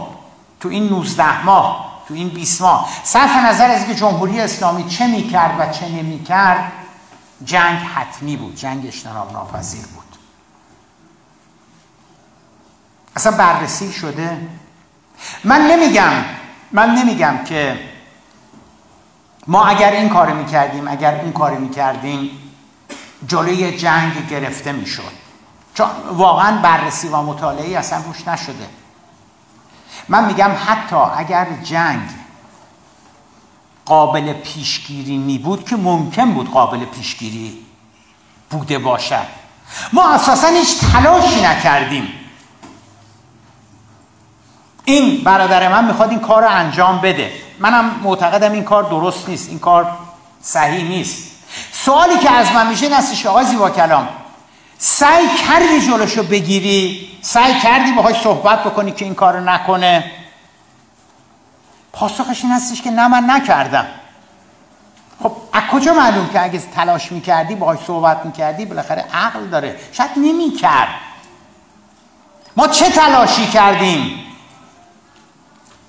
تو این 19 ماه تو این 20 ماه صرف نظر از اینکه جمهوری اسلامی چه می‌کرد و چه نمی‌کرد جنگ حتمی بود جنگ اجتناب ناپذیر بود. اصلا بررسی شده. من نمیگم من نمیگم که ما اگر این کار می‌کردیم اگر اون کار می‌کردیم جلوی جنگ گرفته می‌شد. چون واقعا بررسی و مطالعه اصلا روش نشده. من میگم حتی اگر جنگ قابل پیشگیری می بود که ممکن بود قابل پیشگیری بوده باشد. ما اساسا هیچ تلاشی نکردیم. این برادر من می‌خواد این کار رو انجام بده. منم معتقدم این کار درست نیست. این کار صحیح نیست. سوالی که از من میشه نستش آقای زیبا کلام. سعی کردی جلوشو بگیری؟ سعی کردی باهاش صحبت بکنی که این کارو نکنه؟ پاسخش این هستش که نه من نکردم. خب از کجا معلوم که اگه تلاش می‌کردی باهاش صحبت می‌کردی بالاخره عقل داره. شاید نمی‌کرد. ما چه تلاشی کردیم؟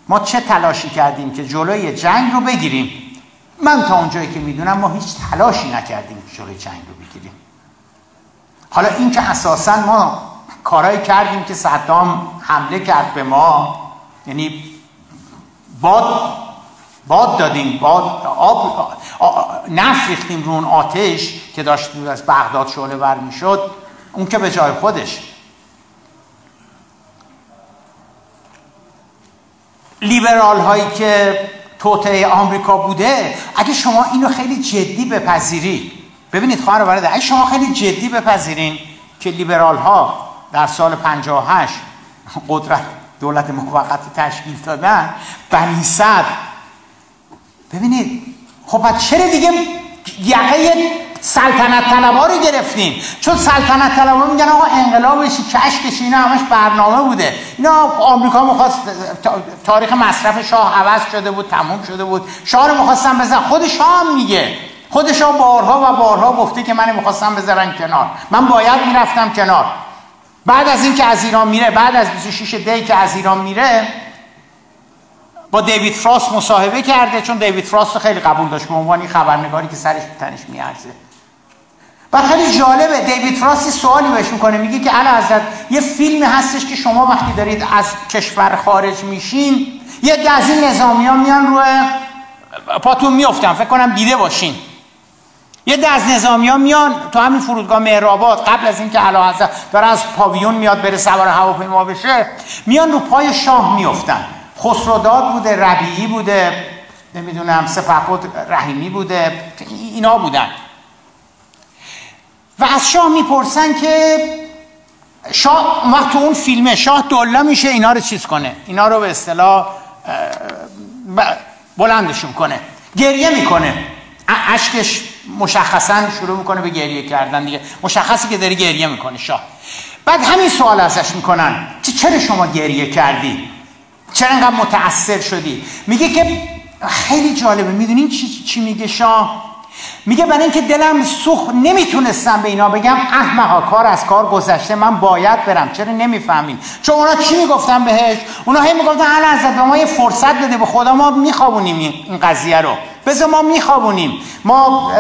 ما چه تلاشی کردیم که جلوی جنگ رو بگیریم؟ من تا اونجایی که می‌دونم ما هیچ تلاشی نکردیم که جلوی جنگ رو بگیریم. حالا این که اساسا ما کارایی کردیم که صدام حمله کرد به ما یعنی باد باد دادیم باد آب نفت ریختیم رو اون آتش که داشت از بغداد شعله ور می‌شد اون که به جای خودش. لیبرال هایی که توطعه آمریکا بوده اگه شما اینو خیلی جدی بپذیری ببینید خواهر برده اگه شما خیلی جدی بپذیرین که لیبرال ها در سال 58 قدرت دولت موقت تشکیل دادن بنی صدر. ببینید خب چرا دیگه یقه سلطنت طلبا رو گرفتیم چون سلطنت طلبا میگن آقا انقلاب کشکش اینا همش برنامه بوده. اینا آمریکا می‌خواست تاریخ مصرف شاه عوض شده بود تموم شده بود. شاه رو می‌خواستن بزن خود شاه هم میگه. خود شاه بارها و بارها گفته که من می‌خواستم بذارن کنار. من باید می‌رفتم کنار. بعد از اینکه از ایران میره بعد از 26 دی که از ایران میره با دیوید فراست مصاحبه کرده چون دیوید فراست خیلی قبول داشت. به عنوان خبرنگاری که سرش تنش میارزه. و خیلی جالبه دیوید فراستی سوالی بهش می‌کنه. میگه که علا حضرت یه فیلم هستش که شما وقتی دارید از کشور خارج میشین یه از این نظامی ها میان روی پاتون میفتن فکر کنم دیده باشین. یه ده از ها میان تو همین فرودگاه مهرآباد قبل از اینکه علا حضرت داره از پاویون میاد بره سوار هواپیما بشه میان رو پای شاه میفتن خسروداد بوده ربیعی بوده نمی‌دونم سپهبد رحیمی بوده اینا بودن. و از شاه می‌پرسن که شاه وقت تو اون فیلمه شاه دولا میشه اینا رو چیز کنه اینا رو به اصطلاح بلندشون کنه گریه می‌کنه. اشکش مشخصا شروع می‌کنه به گریه کردن دیگه. مشخصی که داری گریه می‌کنه شاه. بعد همین سوال ازش می‌کنن چرا شما گریه کردی؟ چرا انقدر متاثر شدی؟ میگه که خیلی جالبه. می‌دونین چی, چی میگه شاه؟ میگه برای اینکه دلم سوخ نمی‌تونستم به اینا بگم احمقا کار از کار گذشته من باید برم. چرا نمی‌فهمین؟ چون اونا چی می‌گفتن بهش؟ اونا هی می‌گفتن اهل حضرت به ما یه فرصت بده به خدا ما میخوابونیم این قضیه رو. بذار ما میخوابونیم. ما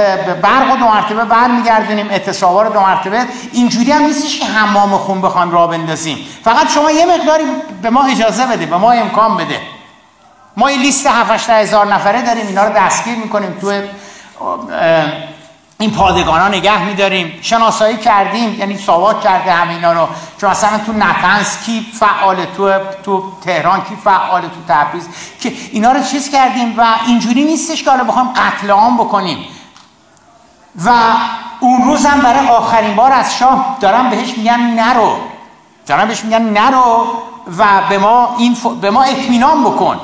برق و دو مرتبه برمیگردونیم اعتصابا رو دو مرتبه. اینجوری هم نیستش که حمام خون بخوایم را بندازیم. فقط شما یه مقداری به ما اجازه بده به ما امکان بده. ما یه لیست 7 هزار نفره داریم اینا رو دستگیر می‌کنیم تو این پادگان نگه میداریم. شناسایی کردیم یعنی ساواک کرده همه اینا رو. چون مثلا تو نتنز کی فعال تو تو تهران کی فعال تو تبریز که اینا رو چیز کردیم و اینجوری نیستش که حالا بخوایم قتل عام بکنیم. و اون روز هم برای آخرین بار از شاه دارم بهش میگن نرو. دارم بهش میگن نرو و به ما این به ما اطمینان بکن.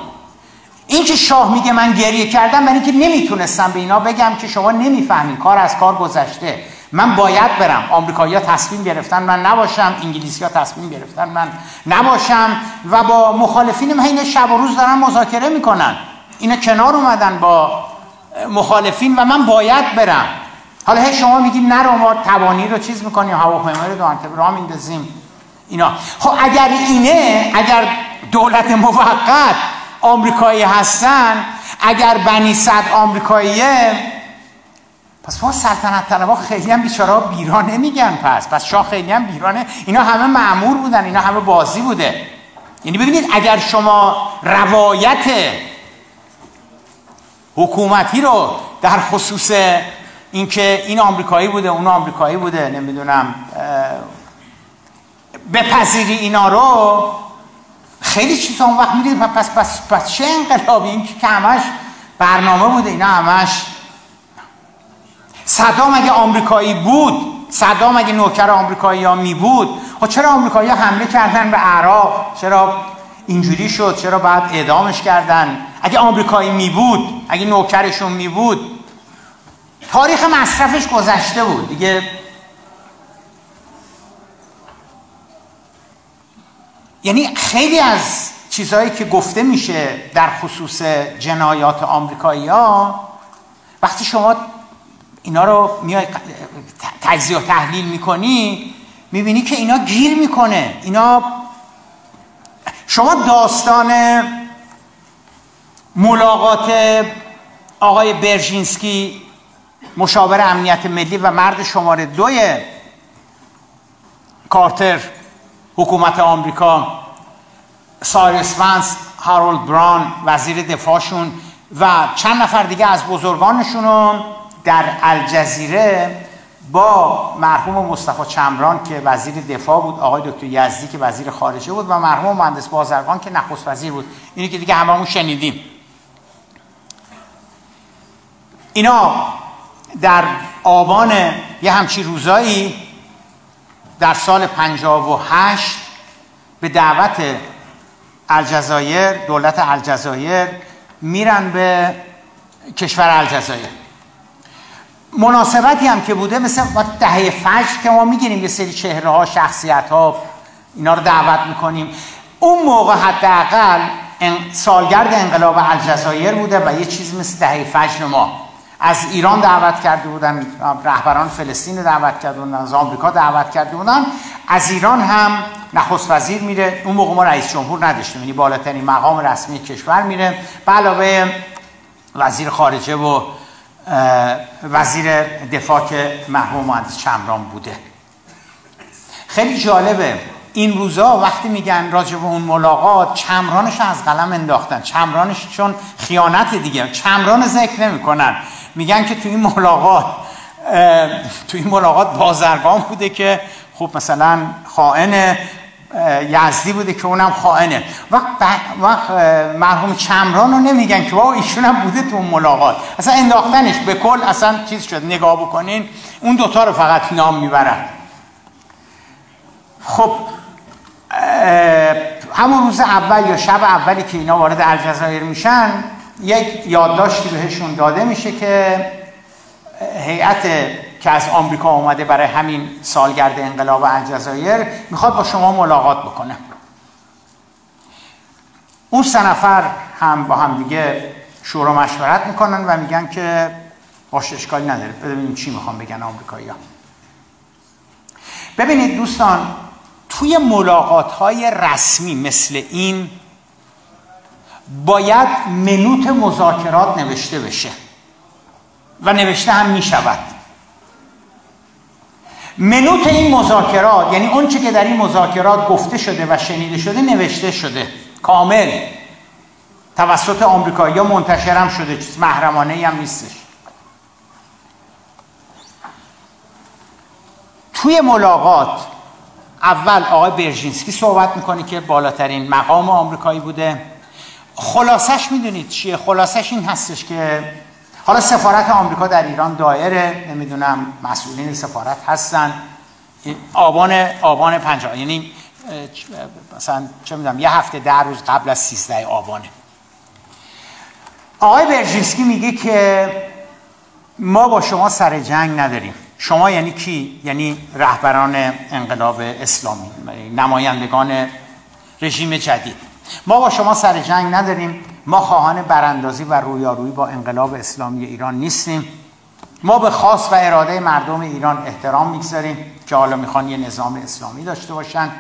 این که شاه میگه من گریه کردم برای اینکه نمی‌تونستم به اینا بگم که شما نمی‌فهمین. کار از کار گذشته. من باید برم. آمریکایی‌ها تصمیم گرفتن من نباشم. انگلیسی ها تصمیم گرفتن من نباشم. و با مخالفین این شب و روز دارن مذاکره می‌کنن. اینا کنار اومدن با مخالفین و من باید برم. حالا هی شما میگید نرو ما توانی رو چیز می‌کنیم هواپیمای رو دو راه میندازیم. اینا. خب اگر اینه اگر دولت موقت آمریکایی هستن اگر بنی صد آمریکاییه پس ما سلطنت طلبا خیلی هم بیچاره بیرا نمیگن پس. پس شاه خیلی هم بیرانه. اینا همه معمور بودن اینا همه بازی بوده. یعنی ببینید اگر شما روایت حکومتی رو در خصوص اینکه این آمریکایی بوده اون آمریکایی بوده نمی‌دونم بپذیری اینا رو خیلی چیزا اون وقت می‌دید پس پس پس چه انقلابی؟ این که همش برنامه بوده اینا همش صدام اگه آمریکایی بود صدام اگه نوکر آمریکایی ها می بود خب چرا آمریکایی ها حمله کردن به عراق؟ چرا اینجوری شد؟ چرا بعد اعدامش کردن؟ اگه آمریکایی می بود اگه نوکرشون می بود تاریخ مصرفش گذشته بود. دیگه یعنی خیلی از چیزهایی که گفته میشه در خصوص جنایات آمریکایی ها وقتی شما اینا رو میای تجزیه و تحلیل می‌کنی می‌بینی که اینا گیر می‌کنه. اینا شما داستان ملاقات آقای برژینسکی مشاور امنیت ملی و مرد شماره دوی کارتر حکومت آمریکا سایرس ونس هارولد بران وزیر دفاعشون و چند نفر دیگه از بزرگانشون در الجزیره با مرحوم مصطفی چمران که وزیر دفاع بود آقای دکتر یزدی که وزیر خارجه بود و مرحوم مهندس بازرگان که نخست وزیر بود. اینی که دیگه هممون شنیدیم. اینا در آبان یه همچی روزایی در سال 58 به دعوت الجزایر دولت الجزایر میرن به کشور الجزایر. مناسبتی هم که بوده مثل دهه فجر که ما می‌گیریم یه سری چهره ها شخصیت ها اینا رو دعوت می‌کنیم. اون موقع حداقل سالگرد انقلاب الجزایر بوده و یه چیزی مثل دهه فجر ما. از ایران دعوت کرده بودن رهبران فلسطین دعوت کرده بودن از آمریکا دعوت کرده بودن. از ایران هم نخست وزیر میره. اون موقع ما رئیس جمهور نداشتیم یعنی بالاترین مقام رسمی کشور میره. به علاوه وزیر خارجه و وزیر دفاع که مرحوم مهندس چمران بوده. خیلی جالبه. این روزا وقتی میگن راجع به اون ملاقات چمرانش از قلم انداختن. چمرانش چون خیانت دیگه. چمران ذکر نمی‌کنن. میگن که تو این ملاقات تو این ملاقات بازرگان بوده که خب مثلا خائن یزدی بوده که اونم خائنه. وقت, وقت مرحوم چمران رو نمیگن که با ایشون هم بوده تو ملاقات. اصلا انداختنش به کل اصلا چیز شد نگاه بکنین اون دوتا رو فقط نام می‌برن. خب همون روز اول یا شب اولی که اینا وارد الجزایر میشن یک یادداشتی بهشون داده میشه که هیئت که از آمریکا اومده برای همین سالگرد انقلاب الجزایر می‌خواد با شما ملاقات بکنه اون سه نفر هم با هم دیگه شورا مشورت می‌کنن و میگن که باشه اشکالی نداره ببینیم چی می‌خوام بگن آمریکایی ها. ببینید دوستان توی ملاقات های رسمی مثل این باید منوت مذاکرات نوشته بشه و نوشته هم می‌شود. منوت این مذاکرات یعنی اون که در این مذاکرات گفته شده و شنیده شده نوشته شده. کامل. توسط آمریکایی ها منتشرم شده چیز محرمانه هم نیستش. توی ملاقات اول آقای برژینسکی صحبت می‌کنه که بالاترین مقام آمریکایی بوده. خلاصش می‌دونید چیه؟ خلاصش این هستش که حالا سفارت آمریکا در ایران دایره نمی‌دونم مسئولین سفارت هستن. آبان آبان پنجاه یعنی مثلا چه می‌دونم یه هفته در روز قبل از 13 آبانه. آقای برژینسکی میگه که ما با شما سر جنگ نداریم. شما یعنی کی؟ یعنی رهبران انقلاب اسلامی نمایندگان رژیم جدید. ما با شما سر جنگ نداریم. ما خواهان براندازی و رویارویی با انقلاب اسلامی ایران نیستیم. ما به خاص و اراده مردم ایران احترام می‌گذاریم که حالا می‌خوان یه نظام اسلامی داشته باشن.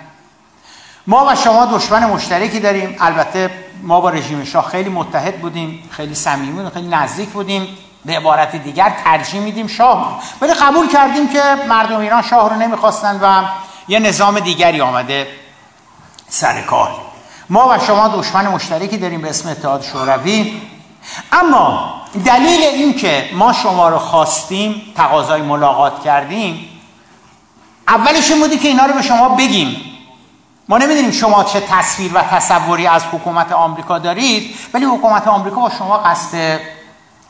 ما و شما دشمن مشترکی داریم. البته ما با رژیم شاه خیلی متحد بودیم خیلی صمیمی خیلی نزدیک بودیم. به عبارت دیگر ترجیح میدیم شاه. ولی قبول کردیم که مردم ایران شاه رو نمی‌خواستن و یه نظام دیگری آمده سر کار. ما و شما دشمن مشترکی داریم به اسم اتحاد شوروی. اما دلیل این که ما شما رو خواستیم تقاضای ملاقات کردیم اولش این بودی که اینا رو به شما بگیم. ما نمی‌دونیم شما چه تصویر و تصوری از حکومت آمریکا دارید ولی حکومت آمریکا با شما قصد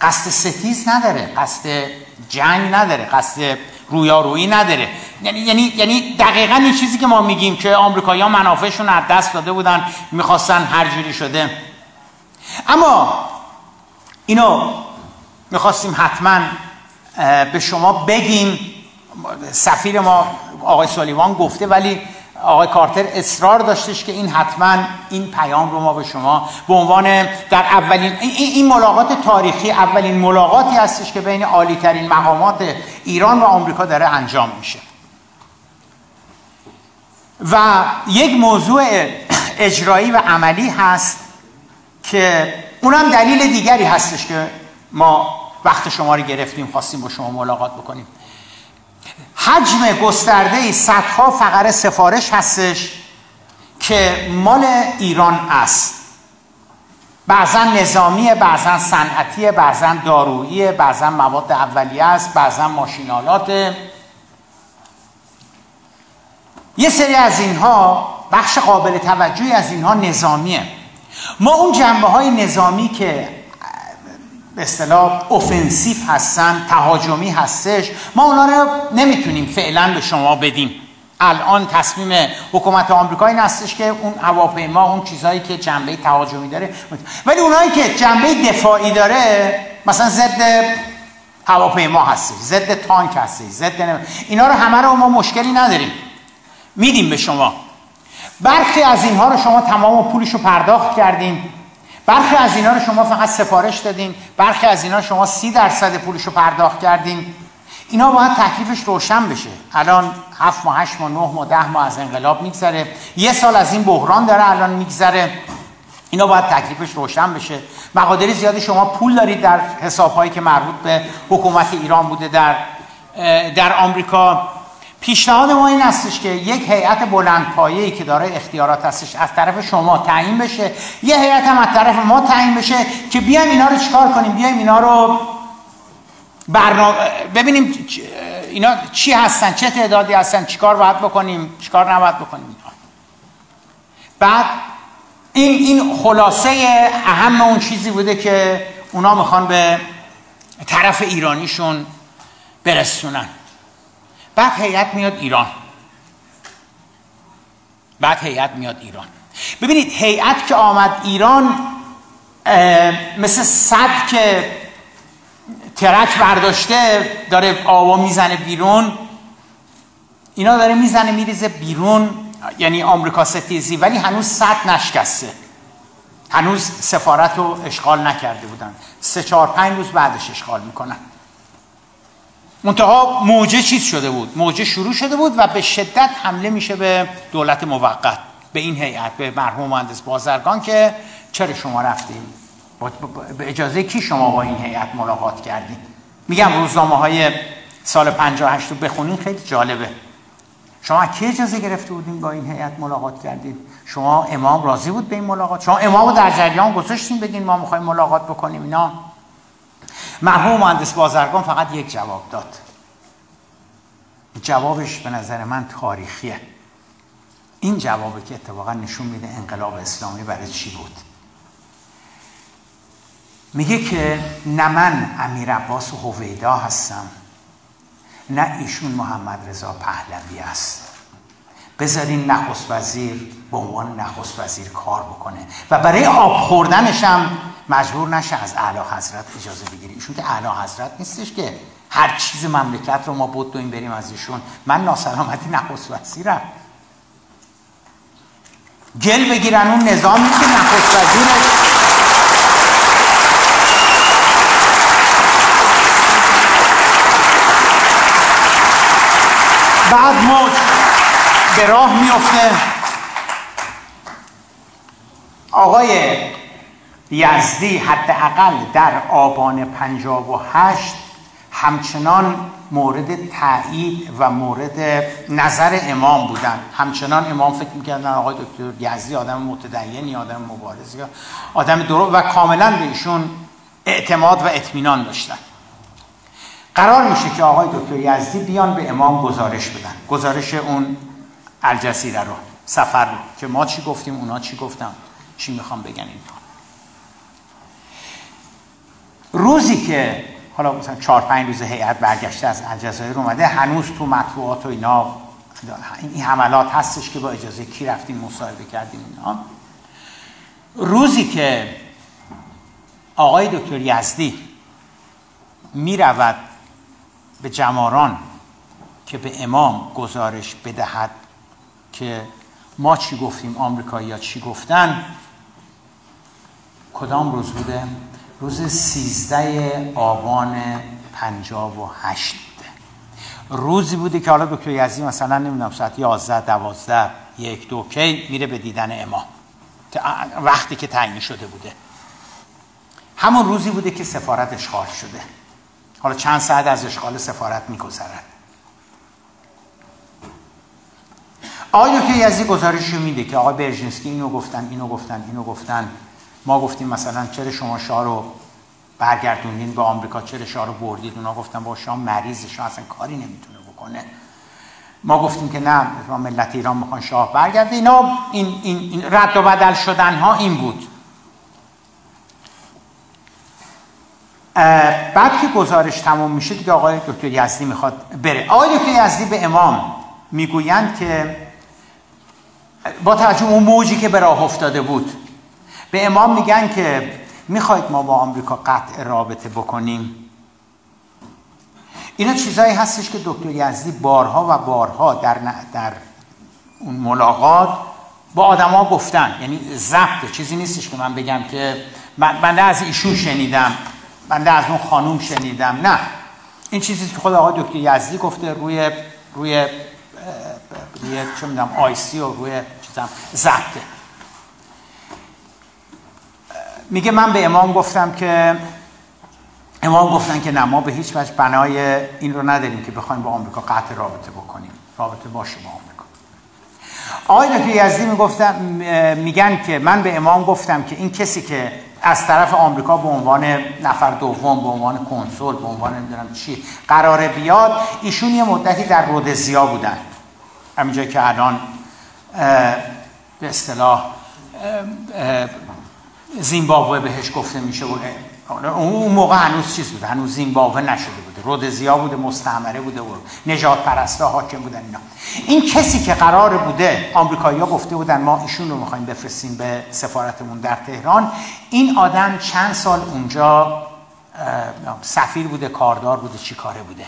قصد ستیز نداره قصد جنگ نداره قصد رویارویی نداره. یعنی یعنی یعنی دقیقا این چیزی که ما میگیم که آمریکایی‌ها منافعشون از دست داده بودن می‌خواستن هر جوری شده. اما اینو می‌خواستیم حتما به شما بگیم. سفیر ما آقای سالیوان گفته ولی آقای کارتر اصرار داشتش که این حتما این پیام رو ما به شما به عنوان در اولین این ملاقات تاریخی اولین ملاقاتی هستش که بین عالی ترین مقامات ایران و آمریکا داره انجام میشه. و یک موضوع اجرایی و عملی هست که اونم دلیل دیگری هستش که ما وقت شما رو گرفتیم خواستیم با شما ملاقات بکنیم. حجم گسترده صدها فقره سفارش هستش که مال ایران است. بعضا نظامی بعضا صنعتی بعضا دارویی بعضا مواد اولیه است بعضا ماشینالات یه سری از اینها بخش قابل توجهی از اینها نظامیه. ما اون جنبه های نظامی که به اصطلاح اوفنسیف هستن تهاجمی هستش ما اونا رو نمی‌تونیم فعلا به شما بدیم. الان تصمیم حکومت آمریکا این هستش که اون هواپیما اون چیزهایی که جنبه تهاجمی داره ولی اونایی که جنبه دفاعی داره مثلا ضد هواپیما هستش ضد تانک هستش ضد اینا رو همه رو ما مشکلی نداریم. میدیم به شما. برخی از اینها رو شما تمام پولش رو پرداخت کردیم. برخی از اینا رو شما فقط سفارش دادین برخی از اینا شما سی درصد پولش رو پرداخت کردین اینا باید تکلیفش روشن بشه. الان هفت ماه هشت ماه نه ماه ده ماه از انقلاب میگذره. یه سال از این بحران داره الان میگذره. اینا باید تکلیفش روشن بشه. مقادری زیادی شما پول دارید در حسابهایی که مربوط به حکومت ایران بوده در در آمریکا. پیشنهاد ما این هستش که یک هیئت بلند پایه‌ای که داره اختیارات هستش از طرف شما تعیین بشه یه هیئت هم از طرف ما تعیین بشه که بیایم اینا رو چیکار کنیم؟ بیایم اینا رو برنامه ببینیم اینا چی هستن چه تعدادی هستن چیکار باید بکنیم چیکار نباید بکنیم بعد این این خلاصه اهم اون چیزی بوده که اونا می‌خوان به طرف ایرانیشون برسونن. بعد هیئت میاد ایران. بعد هیئت میاد ایران. ببینید هیئت که آمد ایران مثل صد که ترک برداشته داره آوا می‌زنه بیرون اینا داره می‌زنه میریزه بیرون یعنی آمریکا ستیزی ولی هنوز صد نشکسته. هنوز سفارت رو اشغال نکرده بودن. سه چهار پنج روز بعدش اشغال می‌کنن. منتها موجه چیز شده بود؟ موجه شروع شده بود و به شدت حمله میشه به دولت موقت به این هیئت به مرحوم مهندس بازرگان که چرا شما رفتید به اجازه کی شما با این هیئت ملاقات کردید میگم روزنامه های سال 58 رو بخونین خیلی جالبه. شما کی اجازه گرفته بودین با این هیئت ملاقات کردید شما امام راضی بود به این ملاقات؟ شما امام رو در جریان گذاشتین بگین ما می‌خوایم ملاقات بکنیم اینا؟ مرحوم مهندس بازرگان فقط یک جواب داد. جوابش به نظر من تاریخیه. این جوابه که اتفاقا نشون میده انقلاب اسلامی برای چی بود. میگه که نه من امیر عباس و هویدا هستم نه ایشون محمد رضا پهلوی است. بذارین نخست وزیر به عنوان نخست وزیر کار بکنه. و برای آب خوردنش هم مجبور نشه از اعلی حضرت اجازه بگیری. ایشون که اعلی حضرت نیستش که هر چیز مملکت رو ما بود بریم از ایشون. من ناسلامتی نخست وزیرم گل بگیرن اون نظامی که نخست وزیر بعد موج به راه میفته آقای یزدی حداقل در آبان پنجاب و هشت همچنان مورد تایید و مورد نظر امام بودن. همچنان امام فکر می‌کردن آقای دکتر یزدی آدم متدینی آدم مبارزی آدم درو و کاملا به ایشون اعتماد و اطمینان داشتن. قرار میشه که آقای دکتر یزدی بیان به امام گزارش بدن. گزارش اون الجزیره رو سفر رو. که ما چی گفتیم اونا چی گفتم چی می‌خوام بگن این روزی که حالا مثلا چهار پنج روز هیئت برگشته از الجزایر اومده هنوز تو مطبوعات و اینا این حملات هستش که با اجازه کی رفتیم مصاحبه کردیم اینا روزی که آقای دکتر یزدی می‌رود به جماران که به امام گزارش بدهد که ما چی گفتیم آمریکایی چی گفتن کدام روز بوده؟ روز سیزده آبان پنجاب و هشت. روزی بوده که حالا دکتر یزی مثلا نمی‌دونم ساعت یازده دوازده یک دو کی میره به دیدن امام. وقتی که تعیین شده بوده. همون روزی بوده که سفارت اشغال شده. حالا چند ساعت از اشغال سفارت میگذرد. آقای دکتر یزی گزارشی میده که آقای برژنسکی اینو گفتن اینو گفتن اینو گفتن. ما گفتیم مثلا چرا شما شاه رو برگردوندین به آمریکا؟ چرا شاه رو بردید؟ اونا گفتن با شاه مریض شاه اصلا کاری نمی‌تونه بکنه. ما گفتیم که نه ما ملت ایران می‌خوان شاه برگرده اینا این, این, این رد و بدل شدن ها این بود. بعد که گزارش تمام میشه دیگه آقای دکتر یزدی می‌خواد بره. آقای دکتر یزدی به امام می‌گویند که با توجه اون موجی که به راه افتاده بود به امام میگن که می‌خواید ما با آمریکا قطع رابطه بکنیم. اینا چیزایی هستش که دکتر یزدی بارها و بارها در, در اون ملاقات با آدما گفتن. یعنی ضبط چیزی نیستش که من بگم که من از ایشون شنیدم بنده از اون خانوم شنیدم. نه. این چیزی که خود آقای دکتر یزدی گفته روی روی روی چه می‌دونم آیسی و روی چیزم ضبطه میگه من به امام گفتم که امام گفتن که نه ما به هیچ وجه بنای این رو نداریم که بخوایم با آمریکا قطع رابطه بکنیم. رابطه باشه با آمریکا. آقای دکتر یزدی می‌گفتن میگن که من به امام گفتم که این کسی که از طرف آمریکا به عنوان نفر دوم به عنوان کنسول به عنوان نمی‌دونم چی قراره بیاد ایشون یه مدتی در رودزیا بودن. همینجا که الان به اصطلاح زیمبابوه بهش گفته میشه و اون موقع هنوز چیز بود هنوز زیمبابوه نشده بوده. رودزیا بوده مستعمره بوده و نجات پرسته حاکم بودن اینا. این کسی که قرار بوده آمریکایی‌ها گفته بودن ما ایشون رو می‌خوایم بفرستیم به سفارتمون در تهران. این آدم چند سال اونجا سفیر بوده کاردار بوده چی کاره بوده.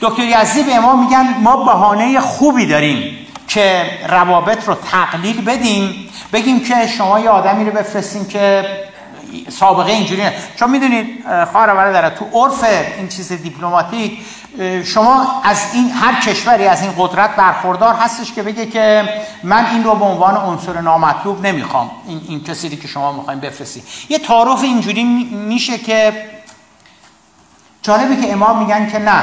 دکتر یزدی به ما میگن ما بهانه خوبی داریم. که روابط رو تقلیل بدیم بگیم که شما یه آدمی رو بفرستیم که سابقه اینجوری نه. چون می‌دونید خواهر برادر تو عرف این چیز دیپلماتیک شما از این هر کشوری از این قدرت برخوردار هستش که بگه که من این رو به عنوان عنصر نامطلوب نمی‌خوام. این, این کسی که شما می‌خوایم بفرستی یه تعارف اینجوری میشه که جالبه که امام میگن که نه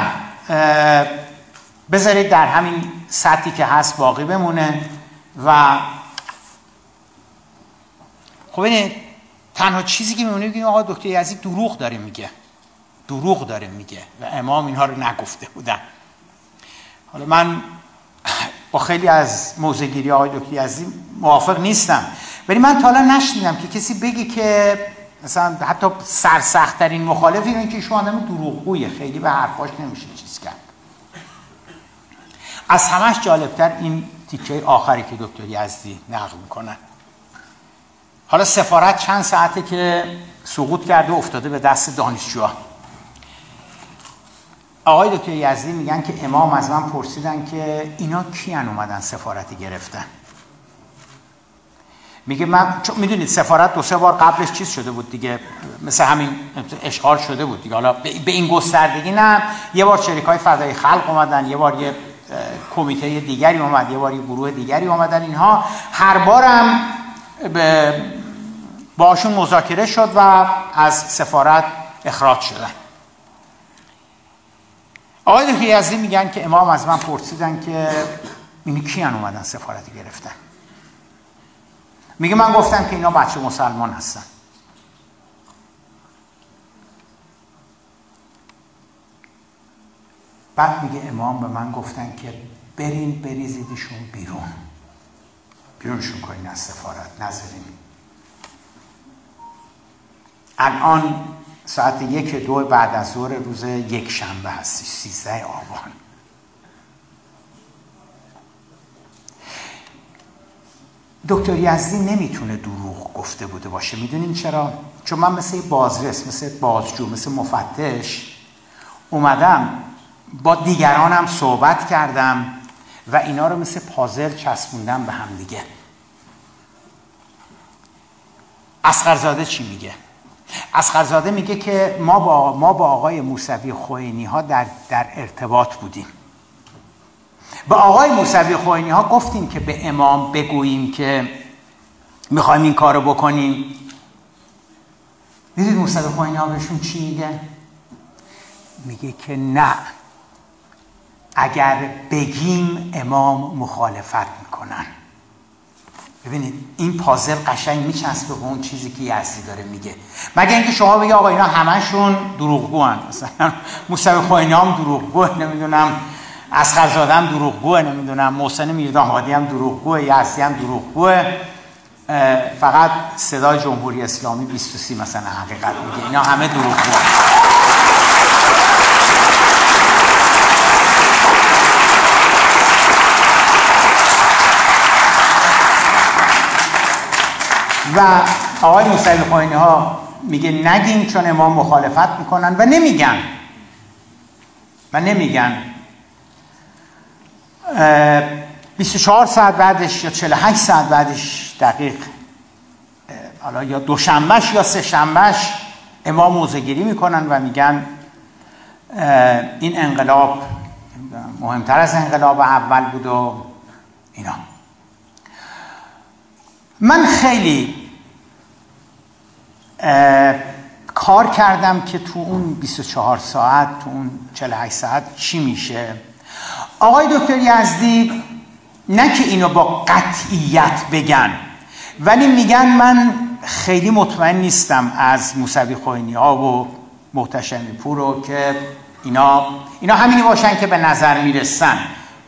بذارید در همین سطحی که هست باقی بمونه و خب این تنها چیزی که میمونه بگیم آقا دکتر یزید دروغ داره میگه. دروغ داره میگه و امام اینها رو نگفته بودن. حالا من با خیلی از موزگیری آقای دکتر یزید موافق نیستم. ولی من تا حالا نشنیدم که کسی بگه که مثلا حتی سرسختترین مخالف اینه که شما آدم دروغگویه. خیلی به حرفاش نمیشه چیز از همش جالبتر این تیکه آخری که دکتر یزدی نقل می‌کنن حالا سفارت چند ساعته که سقوط کرده و افتاده به دست دانشجوها. آقای دکتر یزدی میگن که امام از من پرسیدن که اینا کیان اومدن سفارتی گرفتن. میگه من چون می‌دونید سفارت دو سه بار قبلش چیز شده بود دیگه مثل همین اشغال شده بود دیگه. حالا به این گستردگی نه. یه بار شریک های فضای خلق اومدن یه بار یه کمیته دیگری اومد یه بار یه گروه دیگری اومدن اینها. هر بارم باشون مذاکره شد و از سفارت اخراج شدن. آقای دکتر یزدی میگن که امام از من پرسیدن که اینی کیان اومدن سفارتی گرفتن. میگه من گفتم که اینا بچه مسلمان هستن. بعد میگه امام به من گفتن که برین بریزیدشون بیرون. بیرونشون کنین از سفارت نذارین الان ساعت یک دو بعد از ظهر روز یک شنبه هستی سیزده آبان. دکتر یزدی نمی‌تونه دروغ گفته بوده باشه. می‌دونین چرا؟ چون من مثل بازرس مثل بازجو مثل مفتش اومدم با دیگرانم صحبت کردم و اینا رو مثل پازل چسبوندم به هم دیگه اسقرزاده چی میگه؟ اسقرزاده میگه که ما با, ما با آقای موسوی خوینی ها در, در ارتباط بودیم با آقای موسوی خوینی ها گفتیم که به امام بگوییم که می‌خوایم این کارو بکنیم می‌دید موسوی خوینی ها بهشون چی میگه؟ میگه که نه اگر بگیم امام مخالفت می‌کنن. ببینید این پازل قشنگ میچسبه به اون چیزی که یزدی داره میگه. مگه اینکه شما بگی آقا اینا همشون دروغگو هن. مثلا موسوی خوینی هم دروغگو نمی‌دونم زاده هم دروغگوه نمی‌دونم محسن میردامادی هم دروغگوه یزدی هم دروغگوه فقط صدای جمهوری اسلامی 23 مثلا حقیقت میگه. اینا همه دروغگوه و آقای موسوی خوینی ها میگه نگین چون امام مخالفت می‌کنن و نمیگن. و نمیگن. 24 ساعت بعدش یا 48 ساعت بعدش دقیق حالا یا دوشنبهش یا سه شنبهش امام موزگیری می‌کنن و میگن این انقلاب مهمتر از انقلاب اول بود و اینا. من خیلی کار کردم که تو اون 24 ساعت تو اون 48 ساعت چی میشه؟ آقای دکتر یزدی نه که اینو با قطعیت بگن ولی میگن من خیلی مطمئن نیستم از موسوی خوینی ها و محتشمی پور که اینا اینا همینی باشن که به نظر می‌رسن.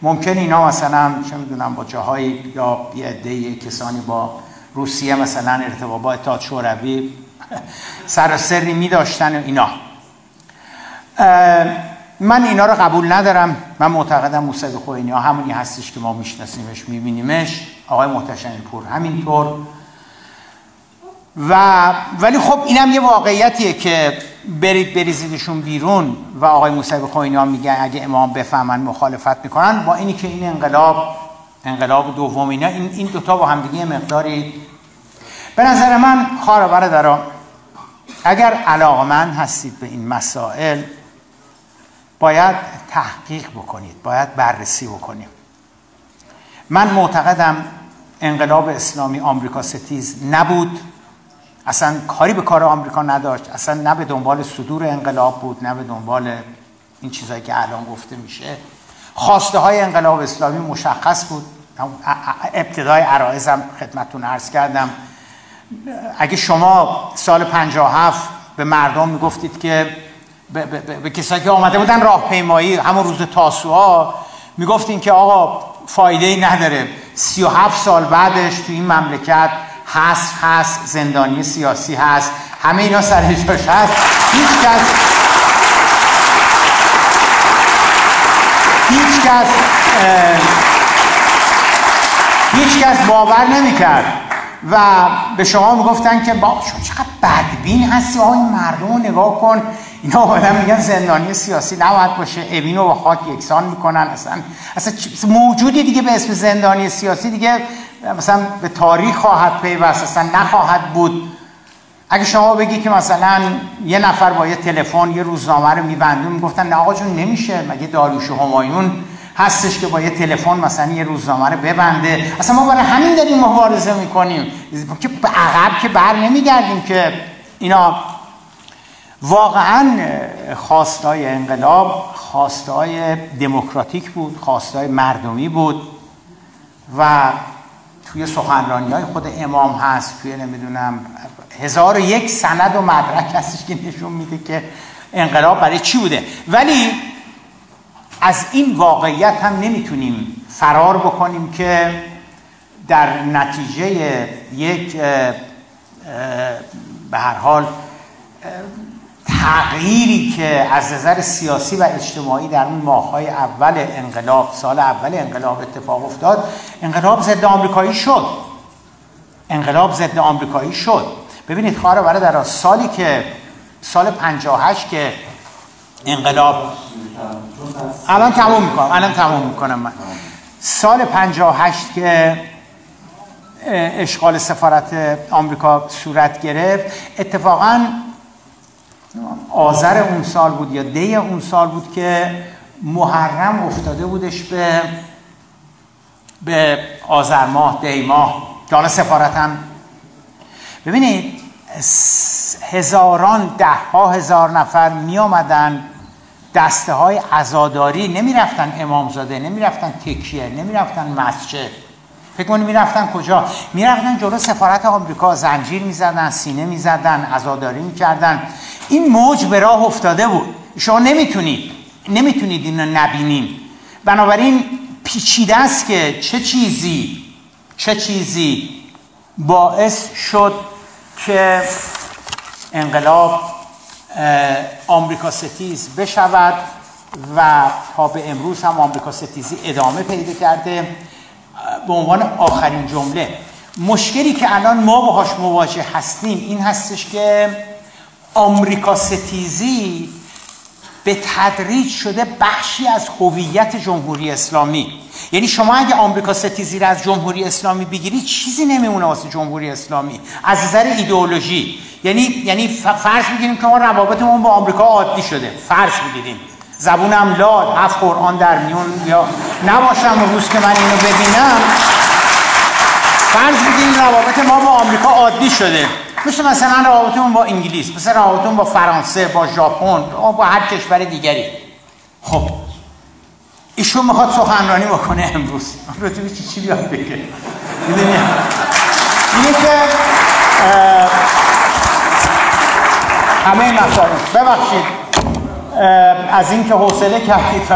ممکن اینا مثلا چه می‌دونم با جاهای یا یه کسانی با روسیه مثلا ارتباط با اتحاد شوروی سر و سری می داشتن و اینا. من اینا رو قبول ندارم. من معتقدم موسی خوینی ها همونی هستش که ما میشناسیمش میبینیمش. آقای محتشم پور همینطور. و ولی خب اینم یه واقعیتیه که برید بریزیدشون بیرون و آقای موسی خوینی ها میگن اگه امام بفهمن مخالفت می‌کنن. با اینی که این انقلاب انقلاب دوم اینا این این دوتا با همدیگه مقداری به نظر من خواهر برادران اگر علاقمند هستید به این مسائل باید تحقیق بکنید باید بررسی بکنید من معتقدم انقلاب اسلامی آمریکا ستیز نبود. اصلا کاری به کار آمریکا نداشت. اصلا نه به دنبال صدور انقلاب بود نه به دنبال این چیزهایی که الان گفته میشه. خواسته های انقلاب اسلامی مشخص بود. ابتدای عرایزم خدمتون عرض کردم. اگه شما سال 57 به مردم می‌گفتید که به, به, به, کسایی که آمده بودن راهپیمایی همون روز تاسوعا می‌گفتین که آقا فایده ای نداره. 37 سال بعدش تو این مملکت هست هست زندانی سیاسی هست همه اینا سر جاش هست هیچ کس هیچ کس هیچ کس باور نمی‌کرد. و به شما می‌گفتن که با شما چقدر بدبین هستی؟ آقای مردم رو نگاه کن. اینا آدم میگن زندانی سیاسی نباید باشه. اوین رو با خاک یکسان می‌کنن. اصلا اصلا موجودی دیگه به اسم زندانی سیاسی دیگه مثلا به تاریخ خواهد پیوست. اصلا نخواهد بود. اگه شما بگی که مثلا یه نفر با یه تلفن یه روزنامه رو میبنده می‌گفتن نه آقا جون نمیشه. مگه داریوش همایون هستش که با یه تلفن مثلا یه روزنامه رو ببنده. اصلا ما برای همین داریم مبارزه می‌کنیم. که عقب که بر نمیگردیم که اینا واقعا خواستای انقلاب خواستای دموکراتیک بود خواستای مردمی بود و توی سخنرانی های خود امام هست توی نمی‌دونم هزار و یک سند و مدرک هستش که نشون میده که انقلاب برای چی بوده. ولی از این واقعیت هم نمی‌تونیم فرار بکنیم که در نتیجه یک به هر حال تغییری که از نظر سیاسی و اجتماعی در اون ماههای اول انقلاب سال اول انقلاب اتفاق افتاد انقلاب ضد آمریکایی شد. انقلاب ضد آمریکایی شد. ببینید خواهر در سالی که سال 58 که انقلاب. الان تموم می‌کنم الان تموم می‌کنم من. سال 58 که اشغال سفارت آمریکا صورت گرفت اتفاقا آذر اون سال بود یا دی اون سال بود که محرم افتاده بودش به به آذر ماه دی ماه. حالا سفارت ببینید هزاران ده ها هزار نفر می آمدن دسته های عزاداری نمی رفتن امامزاده نمی رفتن تکیه نمی رفتن مسجد. فکر کنید می‌رفتن کجا؟ می‌رفتن جلو سفارت آمریکا زنجیر می‌زدن سینه می‌زدن عزاداری می‌کردن. این موج به راه افتاده بود. شما نمی‌تونید نمی‌تونید اینو نبینین. بنابراین پیچیده است که چه چیزی چه چیزی باعث شد که انقلاب آمریکا ستیز بشود و تا به امروز هم آمریکا ستیزی ادامه پیدا کرده. به عنوان آخرین جمله. مشکلی که الان ما باهاش مواجه هستیم این هستش که آمریکا ستیزی به تدریج شده بخشی از هویت جمهوری اسلامی. یعنی شما اگه آمریکا ستیزی از جمهوری اسلامی بگیرید چیزی نمیمونه واسه جمهوری اسلامی. از نظر ایدئولوژی. یعنی یعنی فرض می‌گیریم که ما روابطمون با آمریکا عادی شده. فرض می‌گیریم زبونم لال هفت قرآن در میون یا نباشم روز که من اینو ببینم. فرض بگیریم روابط ما با آمریکا عادی شده. مثل مثلا روابطمون با انگلیس مثل روابطمون با فرانسه با ژاپن با هر کشور دیگری. خب ایشون می‌خواد سخنرانی بکنه امروز. راجع چی چی بیاد بگه؟ می‌دونی؟ اینه که همه مسائل. ببخشید. از اینکه حوصله کردید و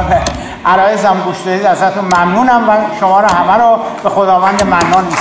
عرایزم گوش دادید ازتون ممنونم و شما رو همه رو به خداوند منان می